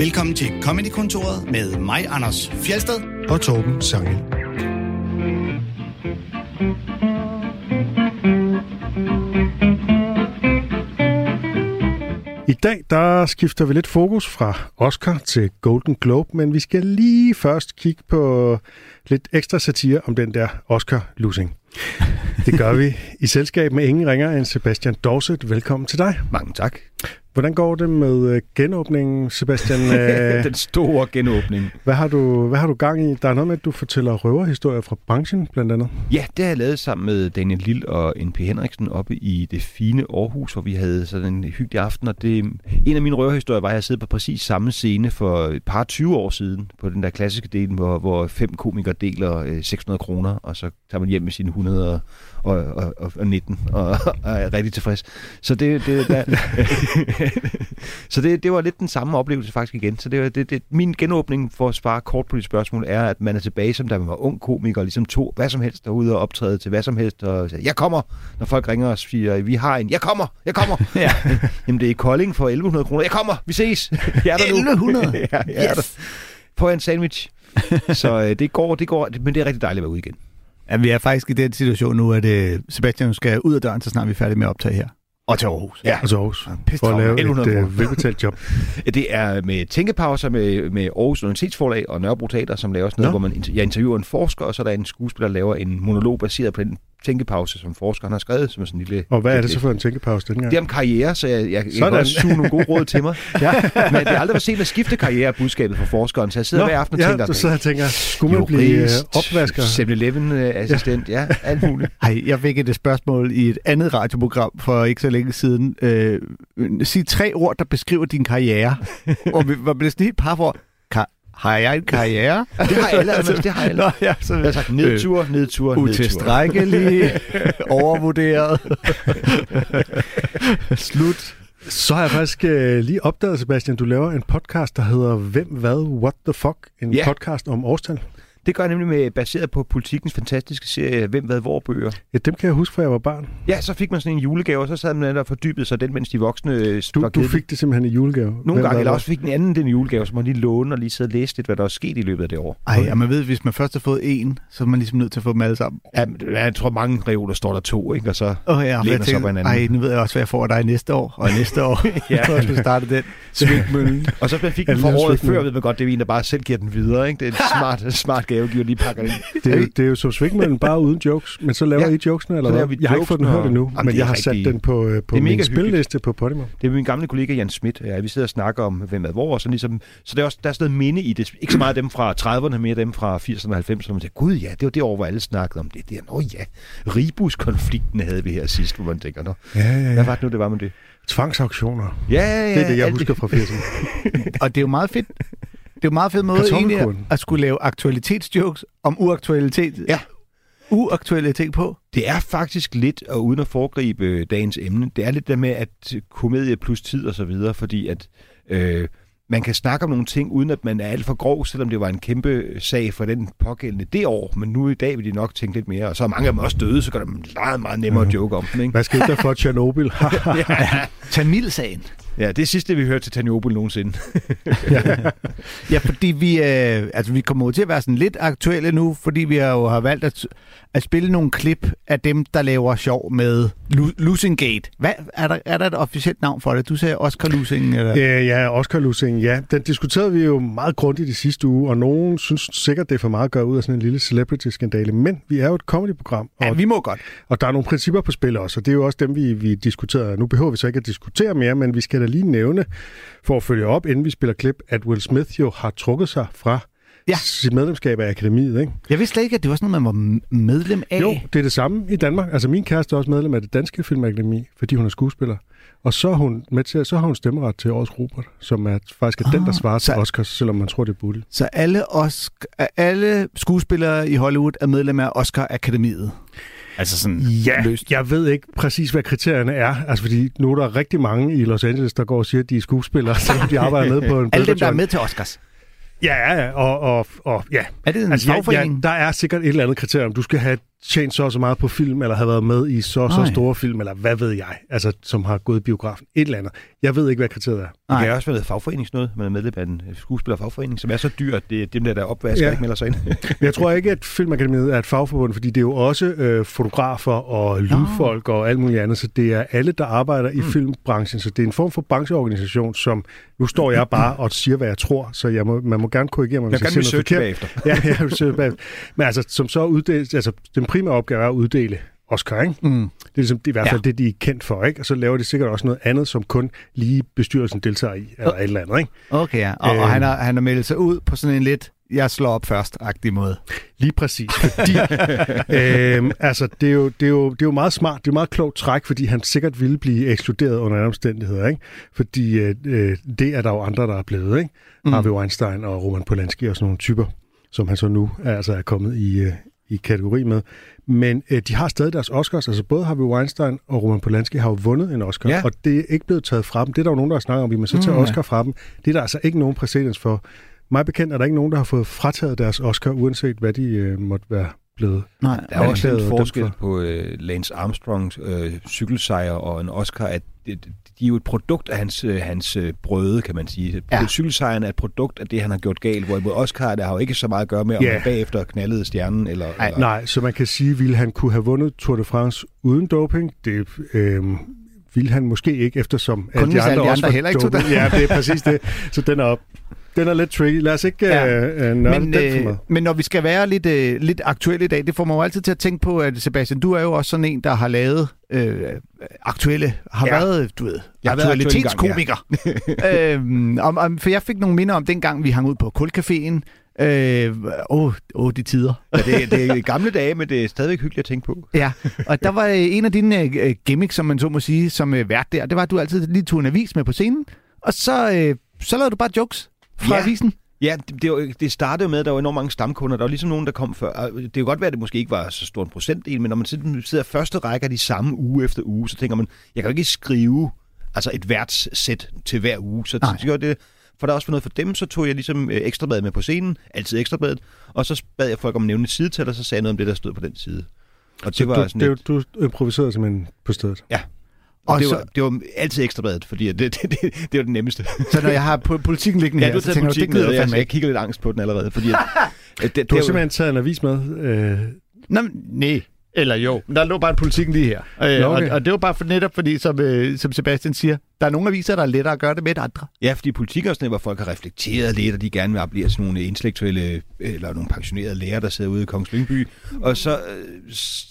Velkommen til Comedy-kontoret med mig, Anders Fjelsted. og Torben Sangel. I dag der skifter vi lidt fokus fra Oscar til Golden Globe, men vi skal lige først kigge på lidt ekstra satire om den der Oscar-losing. Det gør vi i selskab med ingen ringer end Sebastian Dorset. Velkommen til dig. Mange tak. Hvordan går det med øh, genåbningen, Sebastian? Øh, Den store genåbning. hvad, har du, hvad har du gang i? Der er noget med, at du fortæller røverhistorier fra branchen, blandt andet. Ja, det har jeg lavet sammen med Daniel Lille og N.P. Henriksen oppe i det fine Aarhus, hvor vi havde sådan en hyggelig aften. Og det, en af mine røverhistorier var, at jeg sad på præcis samme scene for et par 20 år siden, på den der klassiske del, hvor, hvor fem komikere deler øh, 600 kroner, og så tager man hjem med sine 100 og, og, og, og 19 og, og er rigtig tilfreds. Så det, det, der, så det, det var lidt den samme oplevelse faktisk igen. Så det, det, det, min genåbning for at svare kort på dit spørgsmål er, at man er tilbage, som da man var ung komiker, og ligesom tog hvad som helst derude og optræde til hvad som helst, og sagde, jeg kommer, når folk ringer og siger, vi har en, jeg kommer, jeg kommer. ja. Jamen det er i Kolding for 1100 kroner, jeg kommer, vi ses. Jeg er der nu. 1100? ja, jeg er der. På en sandwich. Så øh, det går, det går, men det er rigtig dejligt at være ude igen. Ja, vi er faktisk i den situation nu, at øh, Sebastian skal ud af døren, så snart vi er færdige med at optage her. Og til Aarhus. Ja. Altså Aarhus. pisse For at lave 1100 et øh, velbetalt job. Det er med tænkepauser med, med Aarhus Universitetsforlag og Nørrebro Teater, som laver sådan noget, Nå. hvor man jeg interviewer en forsker, og så er der en skuespiller, der laver en monolog baseret på den tænkepause, som forskeren har skrevet, som er sådan en lille... Og hvad er det så for en tænkepause dengang? Det er om karriere, så jeg, jeg, jeg kan Sådan. også suge nogle gode råd til mig. ja. Men det er aldrig for sent at skifte karriere er budskabet fra forskeren, så jeg sidder hver aften og ja, tænker, du sidder og tænker, skulle man blive øh, opvasker? 7-Eleven-assistent, ja. ja, alt muligt. Hej, jeg fik et øh, spørgsmål i et andet radioprogram for ikke så længe siden. Øh, sig tre ord, der beskriver din karriere. og vi var blevet sådan helt par for, har jeg en karriere? Det har alle, altså, det har alle. Nå, ja, så, Jeg har sagt nedtur, nedtur, nedtur. utilstrækkelig, overvurderet. Slut. Så har jeg faktisk øh, lige opdaget, Sebastian, du laver en podcast, der hedder Hvem, Hvad, What the Fuck? En Ja. podcast om årstal. Det gør jeg nemlig med, baseret på politikens fantastiske serie Hvem, hvad, hvor bøger. Ja, dem kan jeg huske, fra jeg var barn. Ja, så fik man sådan en julegave, og så sad man der og fordybede sig den, mens de voksne øh, Du, var du fik det simpelthen i julegave. Nogle gange, eller også fik den anden den julegave, så man lige låne og lige sidde og læse lidt, hvad der er sket i løbet af det år. Ej, og man ved, hvis man først har fået en, så er man ligesom nødt til at få dem alle sammen. Ja, jeg tror, mange reoler står der to, ikke? Og så, oh, ja, Læner jeg sig op hinanden. ej, nu ved jeg også, hvad jeg får af dig næste år, og næste år. Ja. ja. så skal starte den. Svigmøllen. og så fik Ja, den for året før, ved man godt, det er en, der bare selv giver den videre, ikke? Det er en smart, smart gavegiver, lige pakker ind. Det er, jo, det er jo som svingmøllen, bare uden jokes. Men så laver Ja. I jokesene, eller hvad? Jeg har ikke fået den hørt endnu, men det jeg har sat rigtig- den på, øh, på det er min mega spilleliste på Podimo. Det er min gamle kollega Jan Schmidt. Ja, vi sidder og snakker om, hvem er hvor, og så, ligesom, så der er, også, der er sådan noget minde i det. Ikke så meget dem fra 30'erne, mere dem fra 80'erne og 90'erne. Man tænker, gud ja, det var det år, hvor alle snakkede om det der. Nå ja, Ribus-konflikten havde vi her sidst, hvor man tænker, nå, Ja, ja, hvad ja. var det nu, det var med det? Tvangsauktioner. Ja, ja, ja. Det er det, jeg husker fra 80'erne. Og det er jo meget fedt. Det er jo meget fedt måde egentlig Kartoffelkuren. at skulle lave aktualitetsjokes om uaktualitet. Ja. Uaktualitet på. Det er faktisk lidt, og uden at foregribe dagens emne, det er lidt der med, at komedie plus tid og så videre, fordi at øh, man kan snakke om nogle ting, uden at man er alt for grov, selvom det var en kæmpe sag for den pågældende det år, men nu i dag vil de nok tænke lidt mere, og så er mange af dem også døde, så gør det meget, meget nemmere at joke om dem, ikke? Hvad skete der for Tjernobyl? Tamilsagen. Ja, det er sidste, vi hørte til Tanjobel nogensinde. Ja, fordi vi, øh, altså, vi kommer til at være sådan lidt aktuelle nu, fordi vi har jo har valgt at, at spille nogle klip af dem, der laver sjov med Lu- Losing Gate. Hvad, er, der, er der et officielt navn for det? Du sagde Oscar Losing, eller? Ja, ja, Oscar Lusing, ja. Den diskuterede vi jo meget grundigt i sidste uge, og nogen synes sikkert, det er for meget at gøre ud af sådan en lille celebrity-skandale. Men vi er jo et comedy-program, og, Ja, vi må godt. og der er nogle principper på spil også, og det er jo også dem, vi, vi diskuterer. Nu behøver vi så ikke at diskutere mere, men vi skal da lige nævne, for at følge op, inden vi spiller klip, at Will Smith jo har trukket sig fra Ja. sit medlemskab af akademiet, ikke? Jeg vidste slet ikke, at det var sådan noget, man var medlem af. Jo, det er det samme i Danmark. Altså min kæreste er også medlem af det danske filmakademi, fordi hun er skuespiller. Og så hun med til, så har hun stemmeret til årets Robert, som er faktisk er den, der Ah, svarer til så- Oscars, selvom man tror, det er Bodil. Så alle, Oscar, alle skuespillere i Hollywood er medlem af Oscar-akademiet. Altså sådan Ja, løst. jeg ved ikke præcis, hvad kriterierne er. Altså, fordi nu er der rigtig mange i Los Angeles, der går og siger, at de er skuespillere, selvom de arbejder med på en Alle dem, der er med til Oscars. Ja, ja, og, og, og ja. Er det en Altså, ja, der er sikkert et eller andet kriterium. Du skal have tjent så og så meget på film, eller har været med i så og så Nej. store film, eller hvad ved jeg, altså som har gået i biografen. Et eller andet. Jeg ved ikke, hvad kriteriet er. Det Nej. kan også være fagforeningsnød. Man er medlem af en skuespillerfagforening, som er så dyr, at det er dem der, der opvasker, Ja. ikke melder sig ind. Jeg tror ikke, at Filmakademiet er et fagforbund, fordi det er jo også øh, fotografer og lydfolk og alt muligt andet, så det er alle, der arbejder i Mm. filmbranchen, så det er en form for brancheorganisation, som nu står jeg bare og siger, hvad jeg tror, så jeg må, man må gerne korrigere mig, Jeg hvis kan jeg siger noget forkert. bagefter. Ja, jeg vil bagefter. Men altså, som så uddele, altså, den primære opgave er at uddele Oscar, ikke? Mm. Det er, ligesom, det er i hvert fald Ja. det, de er kendt for, ikke? Og så laver de sikkert også noget andet, som kun lige bestyrelsen deltager i, eller et eller andet, ikke? Okay, ja. Og, Øhm. og han, har, han har meldt sig ud på sådan en lidt, jeg slår op først-agtig måde. Lige præcis, fordi øhm, altså, det, er jo, det, er jo, det er jo meget smart, det er jo meget klogt træk, fordi han sikkert ville blive ekskluderet under alle omstændigheder, ikke? Fordi øh, øh, det er der jo andre, der er blevet, ikke? Mm. Harvey Weinstein og Roman Polanski og sådan nogle typer, som han så nu er, altså er kommet i, øh, i kategori med. Men øh, de har stadig deres Oscars, altså både Harvey Weinstein og Roman Polanski har jo vundet en Oscar, Ja. og det er ikke blevet taget fra dem. Det er der jo nogen, der har snakket om, vi må så tage Mm, mm, ja. Oscar fra dem. Det er der altså ikke nogen præcedens for. Mig bekendt er der ikke nogen, der har fået frataget deres Oscar, uanset hvad de øh, måtte være blevet. Nej, Der er også en forskel på øh, Lance Armstrongs øh, cykelsejr og en Oscar, at det, de er jo et produkt af hans, øh, hans øh, brøde, kan man sige. Ja. Cykelsejren er et produkt af det, han har gjort galt, hvorimod Oscar, der har jo ikke så meget at gøre med, om Ja. han bagefter knaldede stjernen. Eller, Nej, eller, Nej, så man kan sige, ville han kunne have vundet Tour de France uden doping? Det øh, ville han måske ikke, eftersom Kun alle de også andre var heller ikke tog det. Ja, det er præcis det. Så den er op. Den er lidt tricky. Lad os ikke Ja. ja. øh, nørde men, den for øh, meget. men når vi skal være lidt, øh, lidt aktuelle i dag, det får mig jo altid til at tænke på, at Sebastian, du er jo også sådan en, der har lavet øh, aktuelle, har Ja. været, du ved, Jeg aktualitetskomiker. øhm, om, om, for jeg fik nogle minder om dengang, vi hang ud på Kulcaféen. Øh, åh, åh, de tider. Ja, det, det er gamle dage, men det er stadigvæk hyggeligt at tænke på. Ja, og der var øh, en af dine øh, gimmicks, som man så må sige, som øh, vært der, det var, at du altid lige tog en avis med på scenen, og så, øh, så lavede du bare jokes fra Ja. avisen. Ja, det, det, det startede med, at der var enormt mange stamkunder. Der var ligesom nogen, der kom før. Det kan godt være, at det måske ikke var så stor en procentdel, men når man sidder sidder første række af de samme uge efter uge, så tænker man, jeg kan jo ikke skrive altså et værtssæt til hver uge. Så Nej. det gjorde det, for der også var noget for dem, så tog jeg ligesom øh, ekstrabladet med på scenen, altid ekstrabladet, og så bad jeg folk om at nævne et sidetal, og så sagde jeg noget om det, der stod på den side. Og det Så var du, sådan det, et, du improviserede simpelthen på stedet. Og Og det, så- var, det var altid ekstrabladet, fordi at det, det, det, det var det nemmeste. Så når jeg har po- politikken liggende Ja, her, så tænker jeg, det politikken gider jeg, fandme jeg kigger lidt angst på den allerede, fordi at, at det, Du har det, simpelthen taget en avis med. Øh, Nå, nej. Eller jo, der lå bare en politikken lige her. Øh, Nå, og, okay. og det var bare for netop fordi, som, øh, som Sebastian siger, der er nogle aviser, der er lettere at gøre det med end andre. Ja, fordi politik er også noget, hvor folk har reflekteret lidt, og de gerne vil blive sådan nogle intellektuelle, eller nogle pensionerede lærere, der sidder ude i Kongens Lyngby. Og så... øh,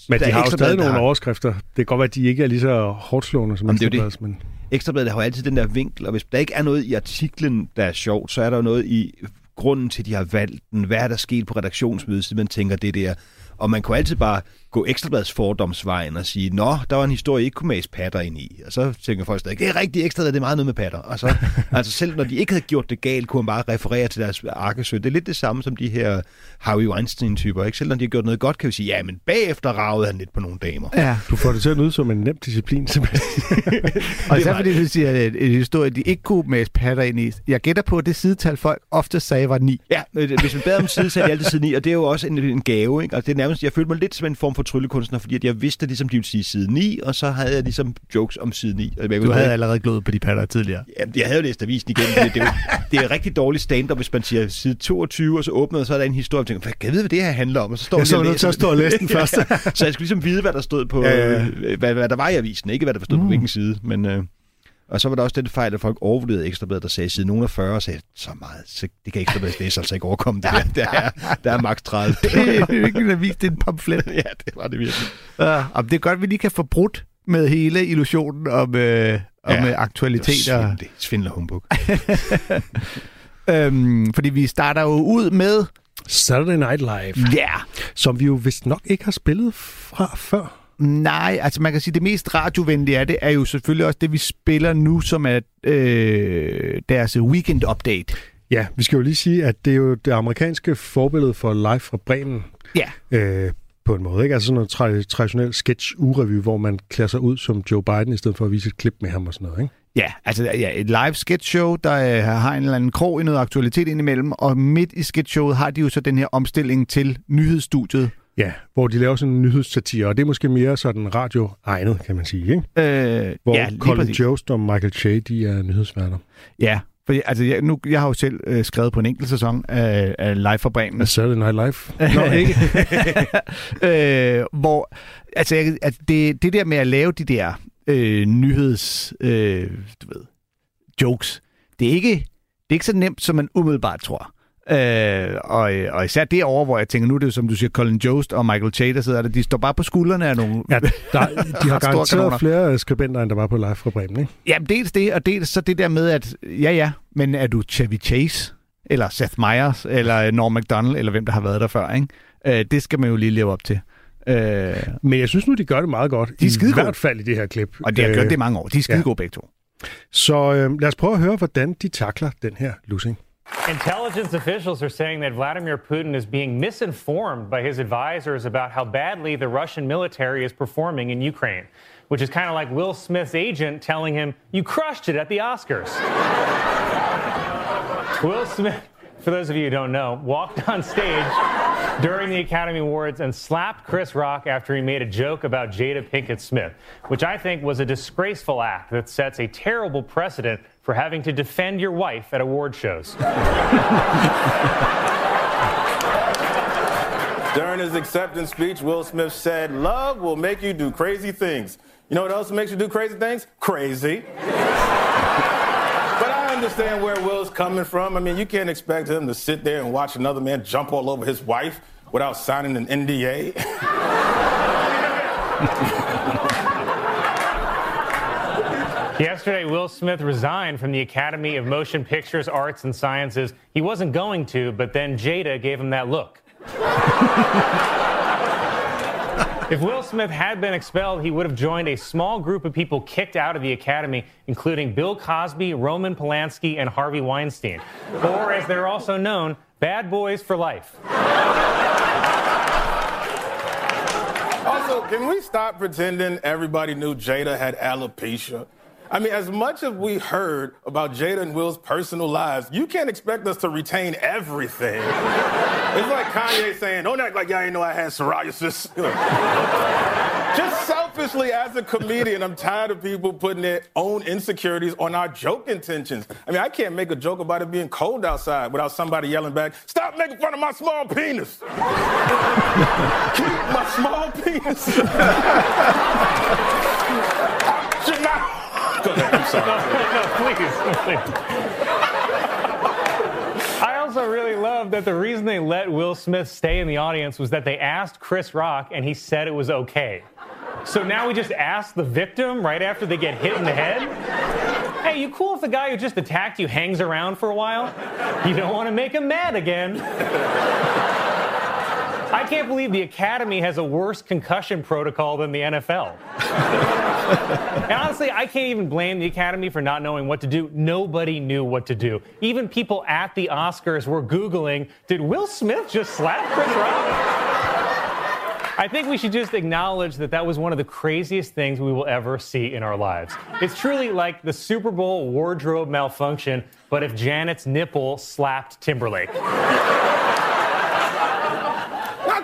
men der de har jo Ekstrabladet, stadig der nogle har- overskrifter. Det kan godt være, at de ikke er lige så hårdt slående som Jamen, det jo det. Ekstrabladets, men Ekstrabladet har jo altid den der vinkel, og hvis der ikke er noget i artiklen, der er sjovt, så er der jo noget i grunden til, at de har valgt den. Hvad er der sket på redaktionsmødet, så man tænker det der. Og man kunne altid bare gå Ekstrabladets fordomsvejen og sige, nå, der var en historie, I ikke kunne mase patter ind i. Og så tænker folk stadig, det er rigtigt, Ekstrabladet, det er meget noget med patter. Og så, altså selv når de ikke havde gjort det galt, kunne man bare referere til deres arkesø. Det er lidt det samme som de her Harvey Weinstein-typer. Ikke? Selv når de har gjort noget godt, kan vi sige, ja, men bagefter ragede han lidt på nogle damer. Ja. du får det til at lyde som en nem disciplin, simpelthen. Og Det især fordi du siger, at en historie, de ikke kunne mase patter ind i. Jeg gætter på, at det sidetal folk ofte sagde var 9. Ja, hvis man bad om side, så er det altid side 9, og det er jo også en, en gave. Ikke? Altså, det er nærmest, jeg følte mig lidt som en form for tryllekunstner, fordi at jeg vidste, at ligesom, de ville sige side 9, og så havde jeg ligesom jokes om side 9. Og jeg, Du havde allerede glået på de patter tidligere. Ja, jeg havde jo læst avisen igen. Det, det, er det er rigtig dårligt stand-up, hvis man siger side 22, og så åbner, og så er der en historie, og tænker, hvad kan jeg vide, hvad det her handler om? Og så står Jeg så nødt til at stå og læse den Ja, først. ja. Så jeg skulle ligesom vide, hvad der stod på, Ja, ja, ja. øh, hvad, hvad der var i avisen, ikke hvad der stod mm. på hvilken side. Men, øh, og så var der også den fejl, at folk overvurderede Ekstrabladet, der sagde side nogen af 40, og sagde, så meget, så det kan Ekstrabladet læse altså ikke overkomme. Det der, der, er, der er max 30. det er ikke en avis, det er en pamflet. ja, det var det virkelig. Og det er godt, at vi lige kan få brudt med hele illusionen om, øh, om Ja, Det aktualiteter. var svindel, svindler humbug. Øhm, fordi vi starter jo ud med, Saturday Night Live, ja, yeah. som vi jo vist nok ikke har spillet fra før. Nej, altså man kan sige, det mest radiovenlige af det er jo selvfølgelig også det, vi spiller nu, som er øh, deres weekend update. Ja, vi skal jo lige sige, at det er jo det amerikanske forbillede for Live fra Bremen, Ja, øh, på en måde. Ikke? Altså sådan noget tra- traditionel sketch-urevy, hvor man klæder sig ud som Joe Biden, i stedet for at vise et klip med ham og sådan noget. Ikke? ja altså ja, et live sketch show, der øh, har en eller anden krog i noget aktualitet indimellem, og midt i sketch showet har de jo så den her omstilling til nyhedsstudiet. Ja, hvor de laver sådan en nyhedssatire, og det er måske mere sådan radio-egnet, kan man sige, ikke? Øh, Hvor ja, Colin. Jost og Michael Che, de er nyhedsværter. Ja, for altså, jeg, nu, jeg har jo selv øh, skrevet på en enkelt sæson af, af Live fra Bremen. Saturday Night Live. Nå, ikke? øh, hvor, altså, jeg, altså det, det der med at lave de der øh, nyheds, øh, du ved, jokes, det er ikke, det er ikke så nemt, som man umiddelbart tror. Øh, og, og især derovre, hvor jeg tænker, nu er det jo, som du siger, Colin Jost og Michael Che, der sidder der, de står bare på skuldrene af nogle... Ja, der, de har garanteret flere skribenter, end der var på Live fra Bremen, ikke? Jamen, dels det, og dels så det der med, at ja, ja, men er du Chevy Chase, eller Seth Meyers, eller Norm MacDonald, eller hvem der har været der før, ikke? Øh, det skal man jo lige leve op til. Øh, Men jeg synes nu, de gør det meget godt. De er I skidegode. hvert fald i det her klip. og det har gjort Øh, det i mange år. De er skide ja. gode begge to. Så øh, lad os prøve at høre, hvordan de takler den her losing. Intelligence officials are saying that Vladimir Putin is being misinformed by his advisors about how badly the Russian military is performing in Ukraine, which is kind of like Will Smith's agent telling him, You crushed it at the Oscars. Will Smith, for those of you who don't know, walked on stage during the Academy Awards and slapped Chris Rock after he made a joke about Jada Pinkett Smith, which I think was a disgraceful act that sets a terrible precedent for having to defend your wife at award shows. During his acceptance speech, Will Smith said, Love will make you do crazy things. You know what else makes you do crazy things? Crazy. Understand where Will's coming from. I mean, you can't expect him to sit there and watch another man jump all over his wife without signing an NDA. Yesterday, Will Smith resigned from the Academy of Motion Pictures, Arts, and Sciences. He wasn't going to, but then Jada gave him that look. if Will Smith had been expelled, he would have joined a small group of people kicked out of the Academy, including Bill Cosby, Roman Polanski, and Harvey Weinstein. Or, as they're also known, bad boys for life. Also, can we stop pretending everybody knew Jada had alopecia? I mean, as much as we heard about Jada and Will's personal lives, you can't expect us to retain everything. it's like Kanye saying, don't act like y'all ain't know I had psoriasis. Just selfishly, as a comedian, I'm tired of people putting their own insecurities on our joke intentions. I mean, I can't make a joke about it being cold outside without somebody yelling back, stop making fun of my small penis. Keep my small penis. Go ahead, I'm sorry. no, please, please. I also really love that the reason they let Will Smith stay in the audience was that they asked Chris Rock and he said it was okay. So now we just ask the victim right after they get hit in the head? Hey, you cool if the guy who just attacked you hangs around for a while? You don't want to make him mad again. I can't believe the Academy has a worse concussion protocol than the NFL. And honestly, I can't even blame the Academy for not knowing what to do. Nobody knew what to do. Even people at the Oscars were Googling, did Will Smith just slap Chris Rock? I think we should just acknowledge that that was one of the craziest things we will ever see in our lives. It's truly like the Super Bowl wardrobe malfunction, but if Janet's nipple slapped Timberlake.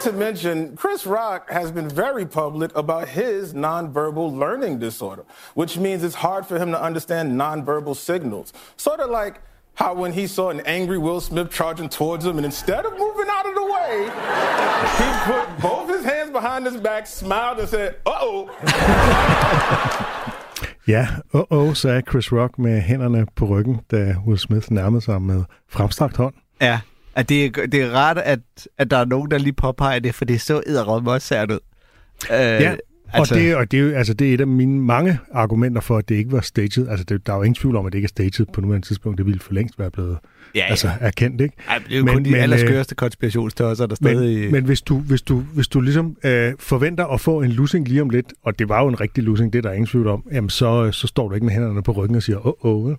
Not to mention, Chris Rock has been very public about his nonverbal learning disorder, which means it's hard for him to understand nonverbal signals. Sort of like how when he saw an angry Will Smith charging towards him, and instead of moving out of the way, he put both his hands behind his back, smiled, and said, uh oh. Ja, åh, sagde Chris Rock med hænderne på ryggen, da Will Smith nærmede sig med fremstrakt hånd. Ja, at det, er, det er rart, at, at der er nogen, der lige påpeger det, for det så edderrømme også ud. Øh, Ja, altså... og, det, og det, er altså, det er et af mine mange argumenter for, at det ikke var staged. Altså, det, der er jo ingen tvivl om, at det ikke er staged på nuværende tidspunkt. Det ville for længst være blevet Ja, ja. Altså, erkendt, ikke? Ej, det er jo men, kun de men, allerskøreste konspirationstørser, der Men, stadig... men hvis, du, hvis, du, hvis du ligesom øh, forventer at få en losing lige om lidt, og det var jo en rigtig losing, det er der ingen tvivl om, jamen så, så står du ikke med hænderne på ryggen og siger, åh, åh, oh,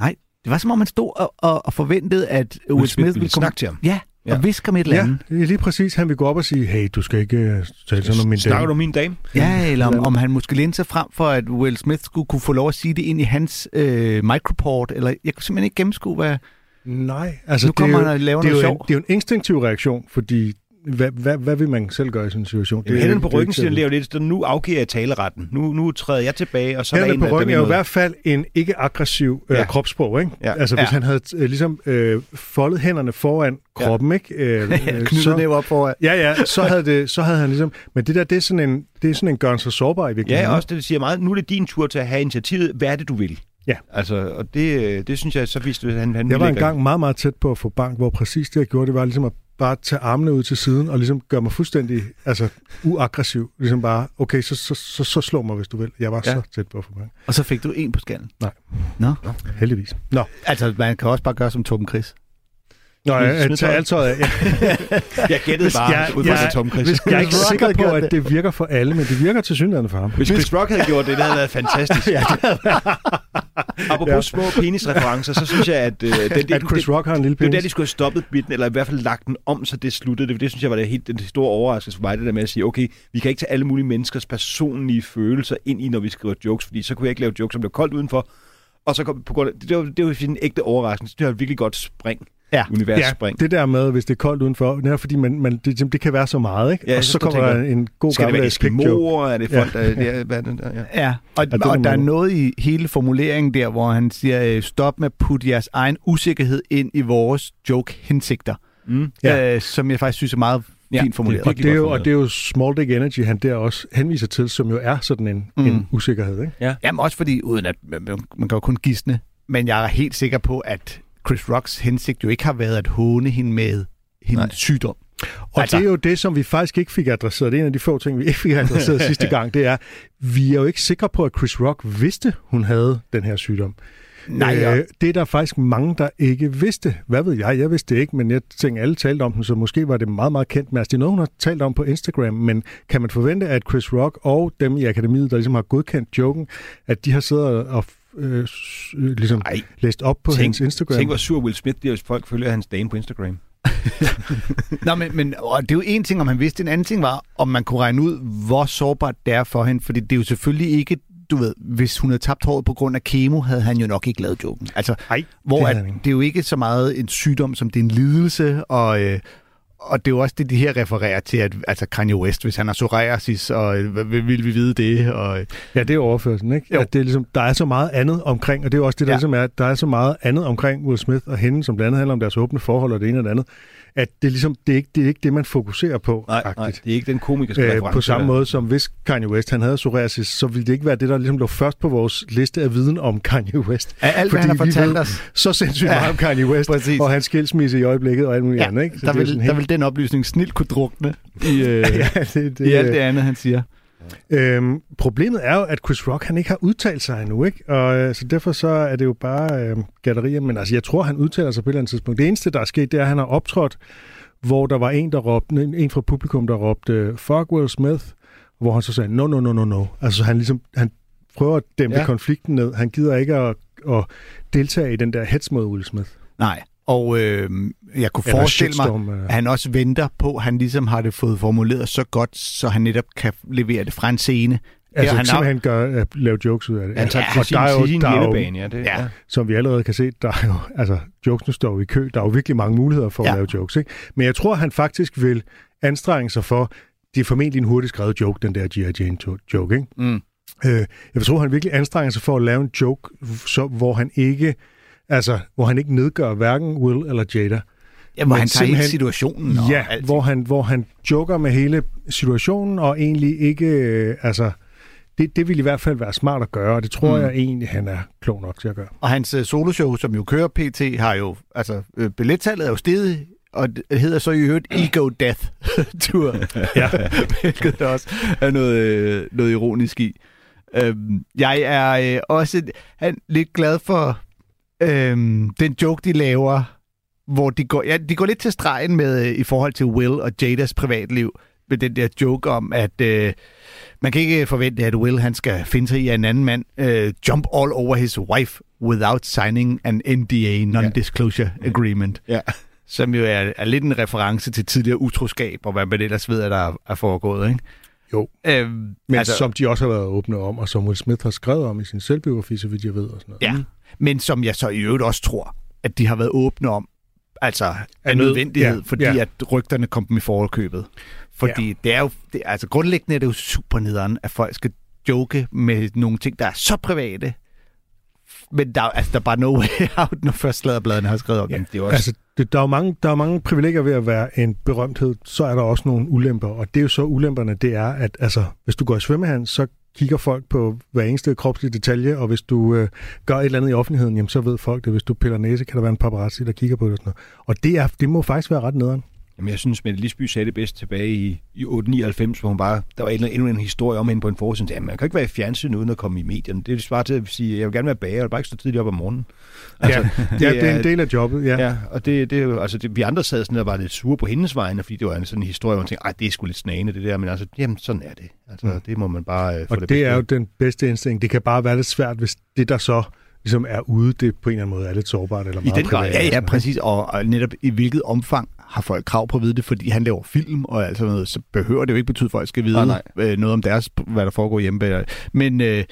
Nej, det var som om, man stod og, og, og forventede, at Will, Will Smith Smith ville komme... snakke til ham. Ja, og Ja. viske om et eller Ja, andet. det er lige præcis. Han vil gå op og sige, hey, du skal ikke øh, tale sådan om min Snakker dame. du om min dame? Ja, eller om, om han måske lænede sig frem for, at Will Smith skulle kunne få lov at sige det ind i hans øh, microport, eller jeg kunne simpelthen ikke gennemskue, hvad... Nej, altså Nu kommer det er jo, og det er noget jo en, det er jo en instinktiv reaktion, fordi hvad, hvad, hvad vil man selv gøre i sådan en situation? Jamen, hænderne på det ryggen siger at Leo lidt, så nu afgiver jeg taleretten. Nu, nu træder jeg tilbage, og så er der en, Hænderne på ryggen er jo i hvert fald en ikke-aggressiv øh, Ja. kropssprog, ikke? Ja. Altså, hvis Ja. han havde øh, ligesom øh, foldet hænderne foran kroppen, ikke? Øh, øh, Knyttet næv op foran. Ja, ja, så havde, det, så havde han ligesom... Men det der, det er sådan en, det er sådan en gøren sig sårbar i virkeligheden. Ja, også det, det siger meget. Nu er det din tur til at have initiativet. Hvad er det, du vil? Ja. Altså, og det, øh, det synes jeg, så viste han, han Jeg var engang meget, meget tæt på at få bank, hvor præcis det, jeg gjorde, det var ligesom at bare tage armene ud til siden og ligesom gøre mig fuldstændig altså, uaggressiv. Ligesom bare, okay, så, så, så, så slå mig, hvis du vil. Jeg var Ja. så tæt på få bank. Og så fik du en på skallen. Nej. Nå. Heldigvis. Nå, Altså, man kan også bare gøre som Torben Chris. Nå jeg, tager alt tøjet af. Jeg gættede bare jeg, ud fra Tom Chris. hvis, jeg er ikke sikker på, at det virker for alle, men det virker til synligheden for ham. Hvis Chris Rock havde gjort det, det havde været fantastisk. ja, Apropos Ja. små penisreferencer, så synes jeg, at... Øh, den, At Chris Rock har en lille Det var der, penis. de skulle have stoppet bitten, eller i hvert fald lagt den om, så det sluttede. Det, det synes jeg var det helt den store overraskelse for mig, det der med at sige, okay, vi kan ikke tage alle mulige menneskers personlige følelser ind i, når vi skriver jokes, fordi så kunne jeg ikke lave jokes, som blev koldt udenfor. Og så kom, på grund af, det, var, det var en ægte overraskelse. Det var et virkelig godt spring. Ja. Universspring. Ja, det der med, hvis det er koldt udenfor, det er fordi, man, man, det, det kan være så meget, ikke? Ja, og så så kommer der en god Skal det være gammeldags kick joke. eskimoer? Er det folk, der... Ja, hvad er det der? Ja. Ja, og, Ja, det og må der er noget i hele formuleringen der, hvor han siger, øh, stop med at putte jeres egen usikkerhed ind i vores joke-hensigter, Mm. Ja. øh, som jeg faktisk synes er meget Ja, fint formuleret. det er Og det, er jo, og det er jo small dick energy, han der også henviser til, som jo er sådan en, Mm. en usikkerhed, ikke? Jamen også fordi, uden at man, man kan jo kun gisne, men jeg er helt sikker på, at Chris Rocks hensigt jo ikke har været at håne hende med hendes Nej. sygdom. Og Altså- det er jo det, som vi faktisk ikke fik adresseret. Det er en af de få ting, vi ikke fik adresseret sidste gang. Det er, vi er jo ikke sikre på, at Chris Rock vidste, hun havde den her sygdom. Nej, ja. øh, det er der faktisk mange, der ikke vidste. Hvad ved jeg? Jeg vidste det ikke, men jeg tænker, alle talte om den, så måske var det meget, meget kendt. Men altså, det er noget, hun har talt om på Instagram. Men kan man forvente, at Chris Rock og dem i akademiet, der ligesom har godkendt joken, at de har siddet og øh, ligesom Ej, læst op på Tænk- hendes Instagram? tænk, hvor sur Will Smith bliver, hvis folk følger hans dame på Instagram. Nå, men, men og det er jo en ting, om han vidste. En anden ting var, om man kunne regne ud, hvor sårbart det er for hende. Fordi det er jo selvfølgelig ikke, du ved, hvis hun havde tabt håret på grund af kemo, havde han jo nok ikke lavet joken. Altså, Nej, hvor det at, det er jo ikke så meget en sygdom, som det er en lidelse, og... Øh, og det er jo også det, de her refererer til, at altså Kanye West, hvis han har psoriasis, og øh, vil, vil vi vide det? Og, Ja, det er overførselen, ikke? Jo. At det er ligesom, der er så meget andet omkring, og det er jo også det, der ja. ligesom er, at der er så meget andet omkring Will Smith og hende, som blandt andet handler om deres åbne forhold og det ene og det andet, at det er ligesom, det er ikke det, er ikke det man fokuserer på. Nej, nej, agtigt. det er ikke den komiske Øh, reference. på samme måde som hvis Kanye West han havde psoriasis, så ville det ikke være det, der ligesom lå først på vores liste af viden om Kanye West. af alt, hvad Fordi han har vi fortalt os, Så sindssygt Ja, meget om Kanye West præcis. og hans skilsmisse i øjeblikket og alt muligt ja, andet. Ikke? Så der, er vil, sådan der helt- vil den oplysning snilt kunne drukne i, øh, ja, det, det, i alt det andet, han siger. Øhm, problemet er jo, at Chris Rock han ikke har udtalt sig endnu, ikke? Og øh, så derfor så er det jo bare øh, gallerier. Men altså, jeg tror, han udtaler sig på et eller andet tidspunkt. Det eneste, der er sket, det er, at han har optrådt, hvor der var en, der råbte, en, en fra publikum, der råbte, fuck Will Smith, hvor han så sagde, no, no, no, no, no. Altså, han ligesom, han prøver at dæmpe ja. konflikten ned. Han gider ikke at, at deltage i den der hets mod Will Smith. Nej, og øh, jeg kunne Eller forestille mig, shitstorm, øh. at han også venter på, at han ligesom har det fået formuleret så godt, så han netop kan levere det fra en scene. Altså, han simpelthen gør, at lave jokes ud af det. Han tager og sin, der er jo, sin der er jo, ja. Det, Ja. ja. som vi allerede kan se, der er jo, altså, jokesene står jo i kø. Der er jo virkelig mange muligheder for Ja. at lave jokes, ikke? Men jeg tror, han faktisk vil anstrenge sig for, det er formentlig en hurtigt skrevet joke, den der G.I. Jane to- joke, ikke? Mm. Øh, jeg tror, han virkelig anstrenger sig for at lave en joke, så, hvor han ikke, altså, hvor han ikke nedgør hverken Will eller Jada. Ja, hvor Men han tager hele simpelthen- situationen og Ja, alt. hvor han, hvor han joker med hele situationen, og egentlig ikke, øh, altså, det, det vil i hvert fald være smart at gøre, og det tror Mm. jeg egentlig, han er klog nok til at gøre. Og hans øh, soloshow, som jo kører PT, har jo, altså, øh, billettallet er jo steget, og det hedder så i øvrigt Ego Death Tour. Ja. Hvilket der også er noget, øh, noget ironisk i. Øhm, jeg er øh, også han, lidt glad for øhm, den joke, de laver, hvor de går, ja, de går lidt til stregen med øh, i forhold til Will og Jadas privatliv, med den der joke om, at øh, man kan ikke forvente, at Will han skal finde sig i, en anden mand øh, jump all over his wife without signing an NDA, non-disclosure agreement. Ja. Som jo er, er lidt en reference til tidligere utroskab, og hvad man ellers ved, at der er, er foregået. Ikke? Jo. Øhm, Men altså, som de også har været åbne om, og som Will Smith har skrevet om i sin selvbiografi, så vidt jeg ved. Og sådan noget. Ja, men som jeg så i øvrigt også tror, at de har været åbne om, altså af Af nød, nødvendighed, ja, fordi ja. at rygterne kom dem i forkøbet. Fordi ja. det er jo, det, altså grundlæggende er det jo super nederen, at folk skal joke med nogle ting, der er så private. Men der, er- altså, der er bare no way out, når først sladderbladene har skrevet om. Jamen, det er også... Altså, det, der, er jo mange, der er mange privilegier ved at være en berømthed. Så er der også nogle ulemper, og det er jo så ulemperne, det er, at altså, hvis du går i svømmehand, så kigger folk på hver eneste kropslige detalje, og hvis du øh, gør et eller andet i offentligheden, jamen, så ved folk det. Hvis du piller næse, kan der være en paparazzi, der kigger på det. Og, sådan noget. og det, er, det må faktisk være ret nederen. Jamen, jeg synes, Mette Lisby sagde det bedst tilbage i, i 899, hvor hun bare, der var endnu, endnu en historie om hende på en forsiden. Jamen, man kan ikke være i fjernsyn uden at komme i medierne. Det er svar til at sige, jeg vil gerne være bager, jeg vil bare ikke stå tidligt op om morgenen. Altså, det, ja, det er en del af jobbet, ja. Ja, ja og det, det, er jo- altså, det, vi andre sad sådan og var lidt sure på hendes vegne, fordi det var en sådan en historie, hvor man tænkte, det er sgu lidt snagende, det der, men altså, jamen, sådan er det. Altså, Mm. det må man bare øh, få Og det, det, er jo den bedste indstilling. Det kan bare være lidt svært, hvis det, der så ligesom er ude, det på en eller anden måde er lidt sårbart eller meget den grad, privat. Ja, ja, Sådan, præcis. Og, og netop i hvilket omfang har folk krav på at vide det, fordi han laver film og alt sådan noget, så behøver det jo ikke betyde, at folk skal vide Ah, nej. øh, noget om deres, hvad der foregår hjemme. Men, øh,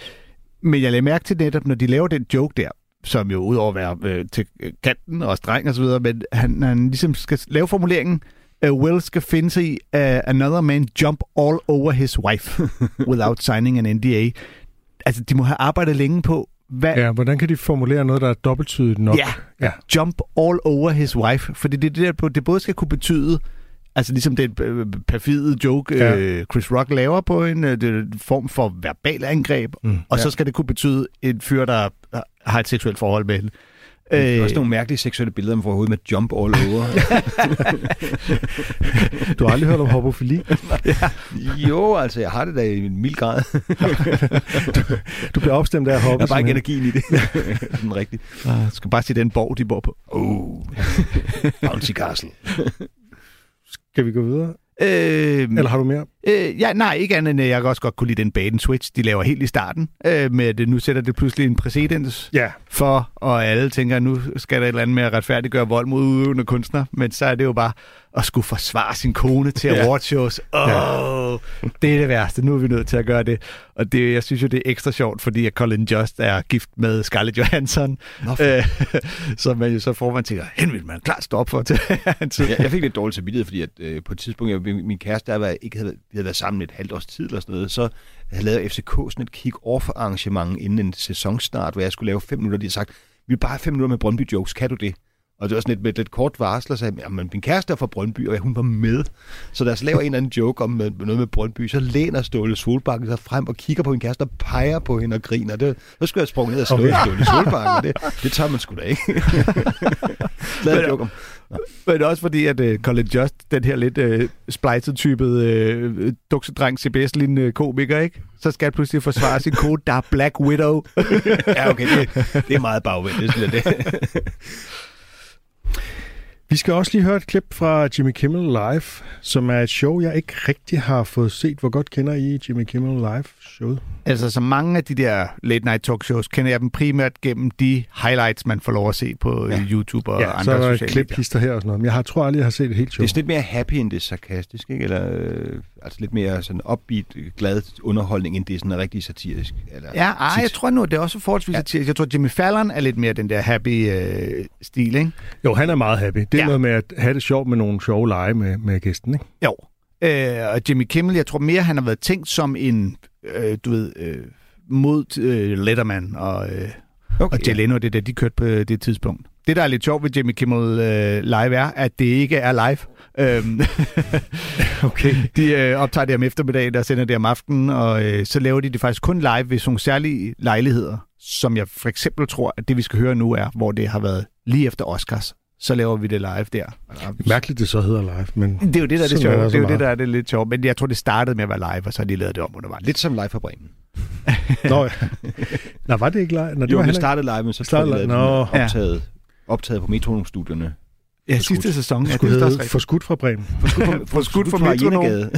men jeg lagde mærke til netop, når de laver den joke der, som jo udover at være øh, til kanten og streng og så videre, men han, han ligesom skal lave formuleringen, uh, Will skal finde sig i uh, another man jump all over his wife without signing an NDA. Altså, de må have arbejdet længe på, hvad, Ja, hvordan kan de formulere noget, der er dobbelttydigt nok? Ja, Ja. jump all over his wife. Fordi det, er det, der, det både skal kunne betyde, altså ligesom den øh, perfide joke, Ja. øh, Chris Rock laver på en øh, form for verbal angreb, mm, og ja. så skal det kunne betyde en fyr, der har et seksuelt forhold med hende. Det er Øh, også nogle mærkelige seksuelle billeder, man får hovedet med jump all over. Du har aldrig hørt om homofili? jo, altså, jeg har det da i en mild grad. Du bliver opstemt af at hoppe. Jeg har bare ikke energien i det. Sådan rigtigt. jeg skal bare se den borg, de bor på. Oh. Bouncy Castle. Skal vi gå videre? Øh, Eller har du mere? Øh, ja, nej, ikke andet end, jeg kan også godt kunne lide den bait switch, de laver helt i starten, øh, med at nu sætter det pludselig en præcedens Ja. for, og alle tænker, at nu skal der et eller andet med at retfærdiggøre vold mod udøvende kunstnere, men så er det jo bare at skulle forsvare sin kone til Ja. awardshows. Åh, oh, det er det værste. Nu er vi nødt til at gøre det. Og det, jeg synes jo, det er ekstra sjovt, fordi at Colin Just er gift med Scarlett Johansson. Nå, Øh, så man jo så får man tænker, hende vil man klart stoppe for til jeg, jeg fik lidt dårligt samvittighed, fordi at, øh, på et tidspunkt, jeg, min kæreste der var, ikke havde, vi havde været sammen et halvt års tid eller sådan noget, så havde lavet FCK sådan et kick-off arrangement inden en sæsonstart, hvor jeg skulle lave fem minutter. De havde sagt, vi vil bare have fem minutter med Brøndby jokes, kan du det? Og det var sådan lidt med et lidt kort varsel, og sagde, jamen min kæreste er fra Brøndby, og hun var med. Så så laver en eller anden joke om med, med noget med Brøndby, så læner Ståle Solbakken sig frem og kigger på min kæreste og peger på hende og griner. Det, så skulle jeg sprunget ned og slå okay. Ståle Solbakken, det, det tager man sgu da ikke. Lad joke om. Men også fordi, at uh, Colin Just, den her lidt uh, splejset-typede uh, duksedreng CBS-lignende komiker, ikke? Så skal han pludselig forsvare sin kone, der er Black Widow. Ja, okay, det, det er meget bagvendt, det det. Vi skal også lige høre et klip fra Jimmy Kimmel Live, som er et show, jeg ikke rigtig har fået set. Hvor godt kender I Jimmy Kimmel Live-showet? Altså, så mange af de der late-night talkshows, kender jeg dem primært gennem de highlights, man får lov at se på ja. YouTube og ja, andre så er der sociale klip, medier. hister her og sådan noget. Men jeg har, tror aldrig, jeg har set et helt show. Det er sådan lidt mere happy, end det er sarkastisk, ikke? Eller øh, altså lidt mere sådan upbeat, glad underholdning, end det er sådan rigtig satirisk. Eller Ja, ej, jeg tror nu, det er også forholdsvis ja. Jeg tror, Jimmy Fallon er lidt mere den der happy øh, stil, ikke? Jo, han er meget happy. Det er. Ja. noget med at have det sjovt med nogle sjove lege med, med gæsten, ikke? Jo. Øh, og Jimmy Kimmel, jeg tror mere, han har været tænkt som en, øh, du ved, øh, mod øh, Letterman og, øh, okay, og Jay Leno, det er det, de kørte på det tidspunkt. Det, der er lidt sjovt ved Jimmy Kimmel øh, live, er, at det ikke er live. Øhm, okay. De øh, optager det om eftermiddagen, der sender det om aftenen, og øh, så laver de det faktisk kun live ved sådan nogle særlige lejligheder, som jeg for eksempel tror, at det, vi skal høre nu er, hvor det har været lige efter Oscars. Så laver vi det live der. Mærkeligt, det så hedder live, men Det er jo det, der er det sjove. er Det så er jo det, der er det lidt sjovt. Men jeg tror, det startede med at være live, og så har de lavet det om undervejs. Lidt som live fra Bremen. Nå, ja. Nå, var det ikke live? Nå, det Jo, var det startede live, men så Startede live. det Nå. optaget, optaget på Metronom-studierne. Ja, Forskudt. sidste sæson. Ja, det er også hedde rigtigt. For skudt fra Bremen. For skudt for fra Metronom.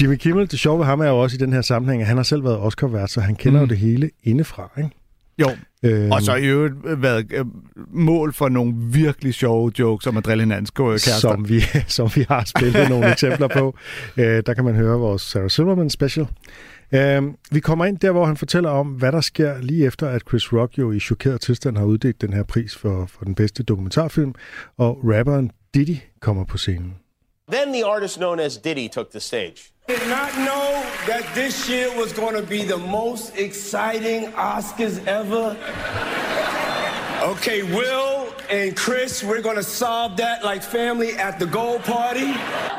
Jimmy Kimmel, det sjove ved ham er jo også i den her sammenhæng, at han har selv været Oscar-vært, så han kender mm. jo det hele indefra, ikke? Jo, Øhm, og så i øvrigt været øh, mål for nogle virkelig sjove jokes om at drille hinandens øh, kærester. som vi, som vi har spillet nogle eksempler på. Øh, der kan man høre vores Sarah Silverman special. Øhm, vi kommer ind der, hvor han fortæller om, hvad der sker lige efter, at Chris Rock jo i chokeret tilstand har uddelt den her pris for, for den bedste dokumentarfilm, og rapperen Diddy kommer på scenen. Then the artist known as Diddy took the stage. Did not know that this year was going to be the most exciting Oscars ever. Okay, Will and Chris, we're going to solve that like family at the gold party.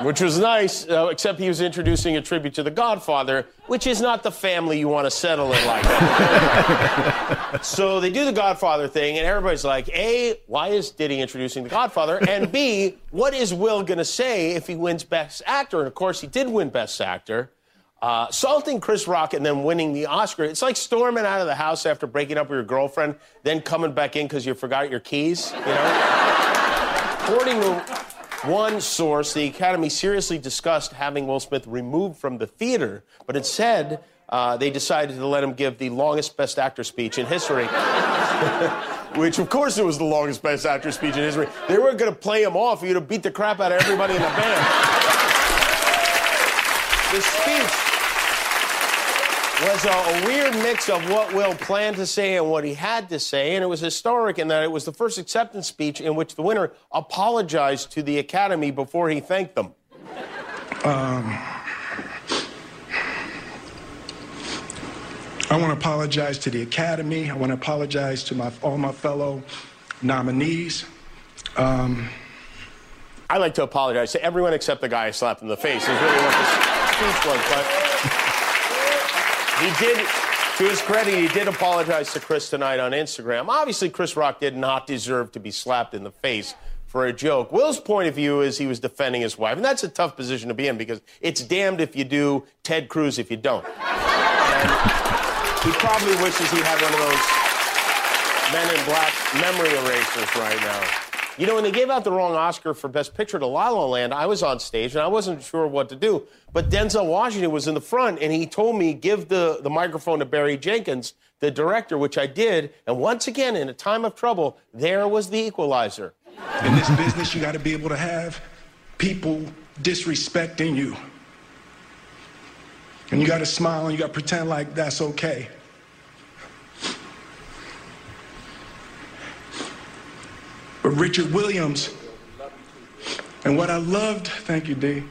Which was nice, uh, except he was introducing a tribute to The Godfather, which is not the family you want to settle in like so they do the Godfather thing, and everybody's like, A, why is Diddy introducing The Godfather? And B, what is Will going to say if he wins Best Actor? And of course, he did win Best Actor. Uh, salting Chris Rock and then winning the Oscar. It's like storming out of the house after breaking up with your girlfriend, then coming back in because you forgot your keys, you know? According to one source, the Academy seriously discussed having Will Smith removed from the theater, but instead, uh, they decided to let him give the longest Best Actor speech in history. Which, of course, it was the longest Best Actor speech in history. They weren't going to play him off. He'd have beat the crap out of everybody in the band. The speech was a, a, weird mix of what Will planned to say and what he had to say, and it was historic in that it was the first acceptance speech in which the winner apologized to the Academy before he thanked them. Um, I want to apologize to the Academy. I want to apologize to my, all my fellow nominees. Um, I like to apologize to everyone except the guy I slapped in the face. Is really what the speech was, but he did. To his credit, he did apologize to Chris tonight on Instagram. Obviously, Chris Rock did not deserve to be slapped in the face for a joke. Will's point of view is he was defending his wife, and that's a tough position to be in because it's damned if you do, Ted Cruz if you don't. He probably wishes he had one of those men in black memory erasers right now. You know, when they gave out the wrong Oscar for Best Picture to La La Land, I was on stage and I wasn't sure what to do. But Denzel Washington was in the front and he told me, give the, the microphone to Barry Jenkins, the director, which I did. And once again, in a time of trouble, there was the equalizer. In this business, you got to be able to have people disrespecting you. And you got to smile and you got to pretend like that's okay. But Richard Williams, and what I loved, thank you, D.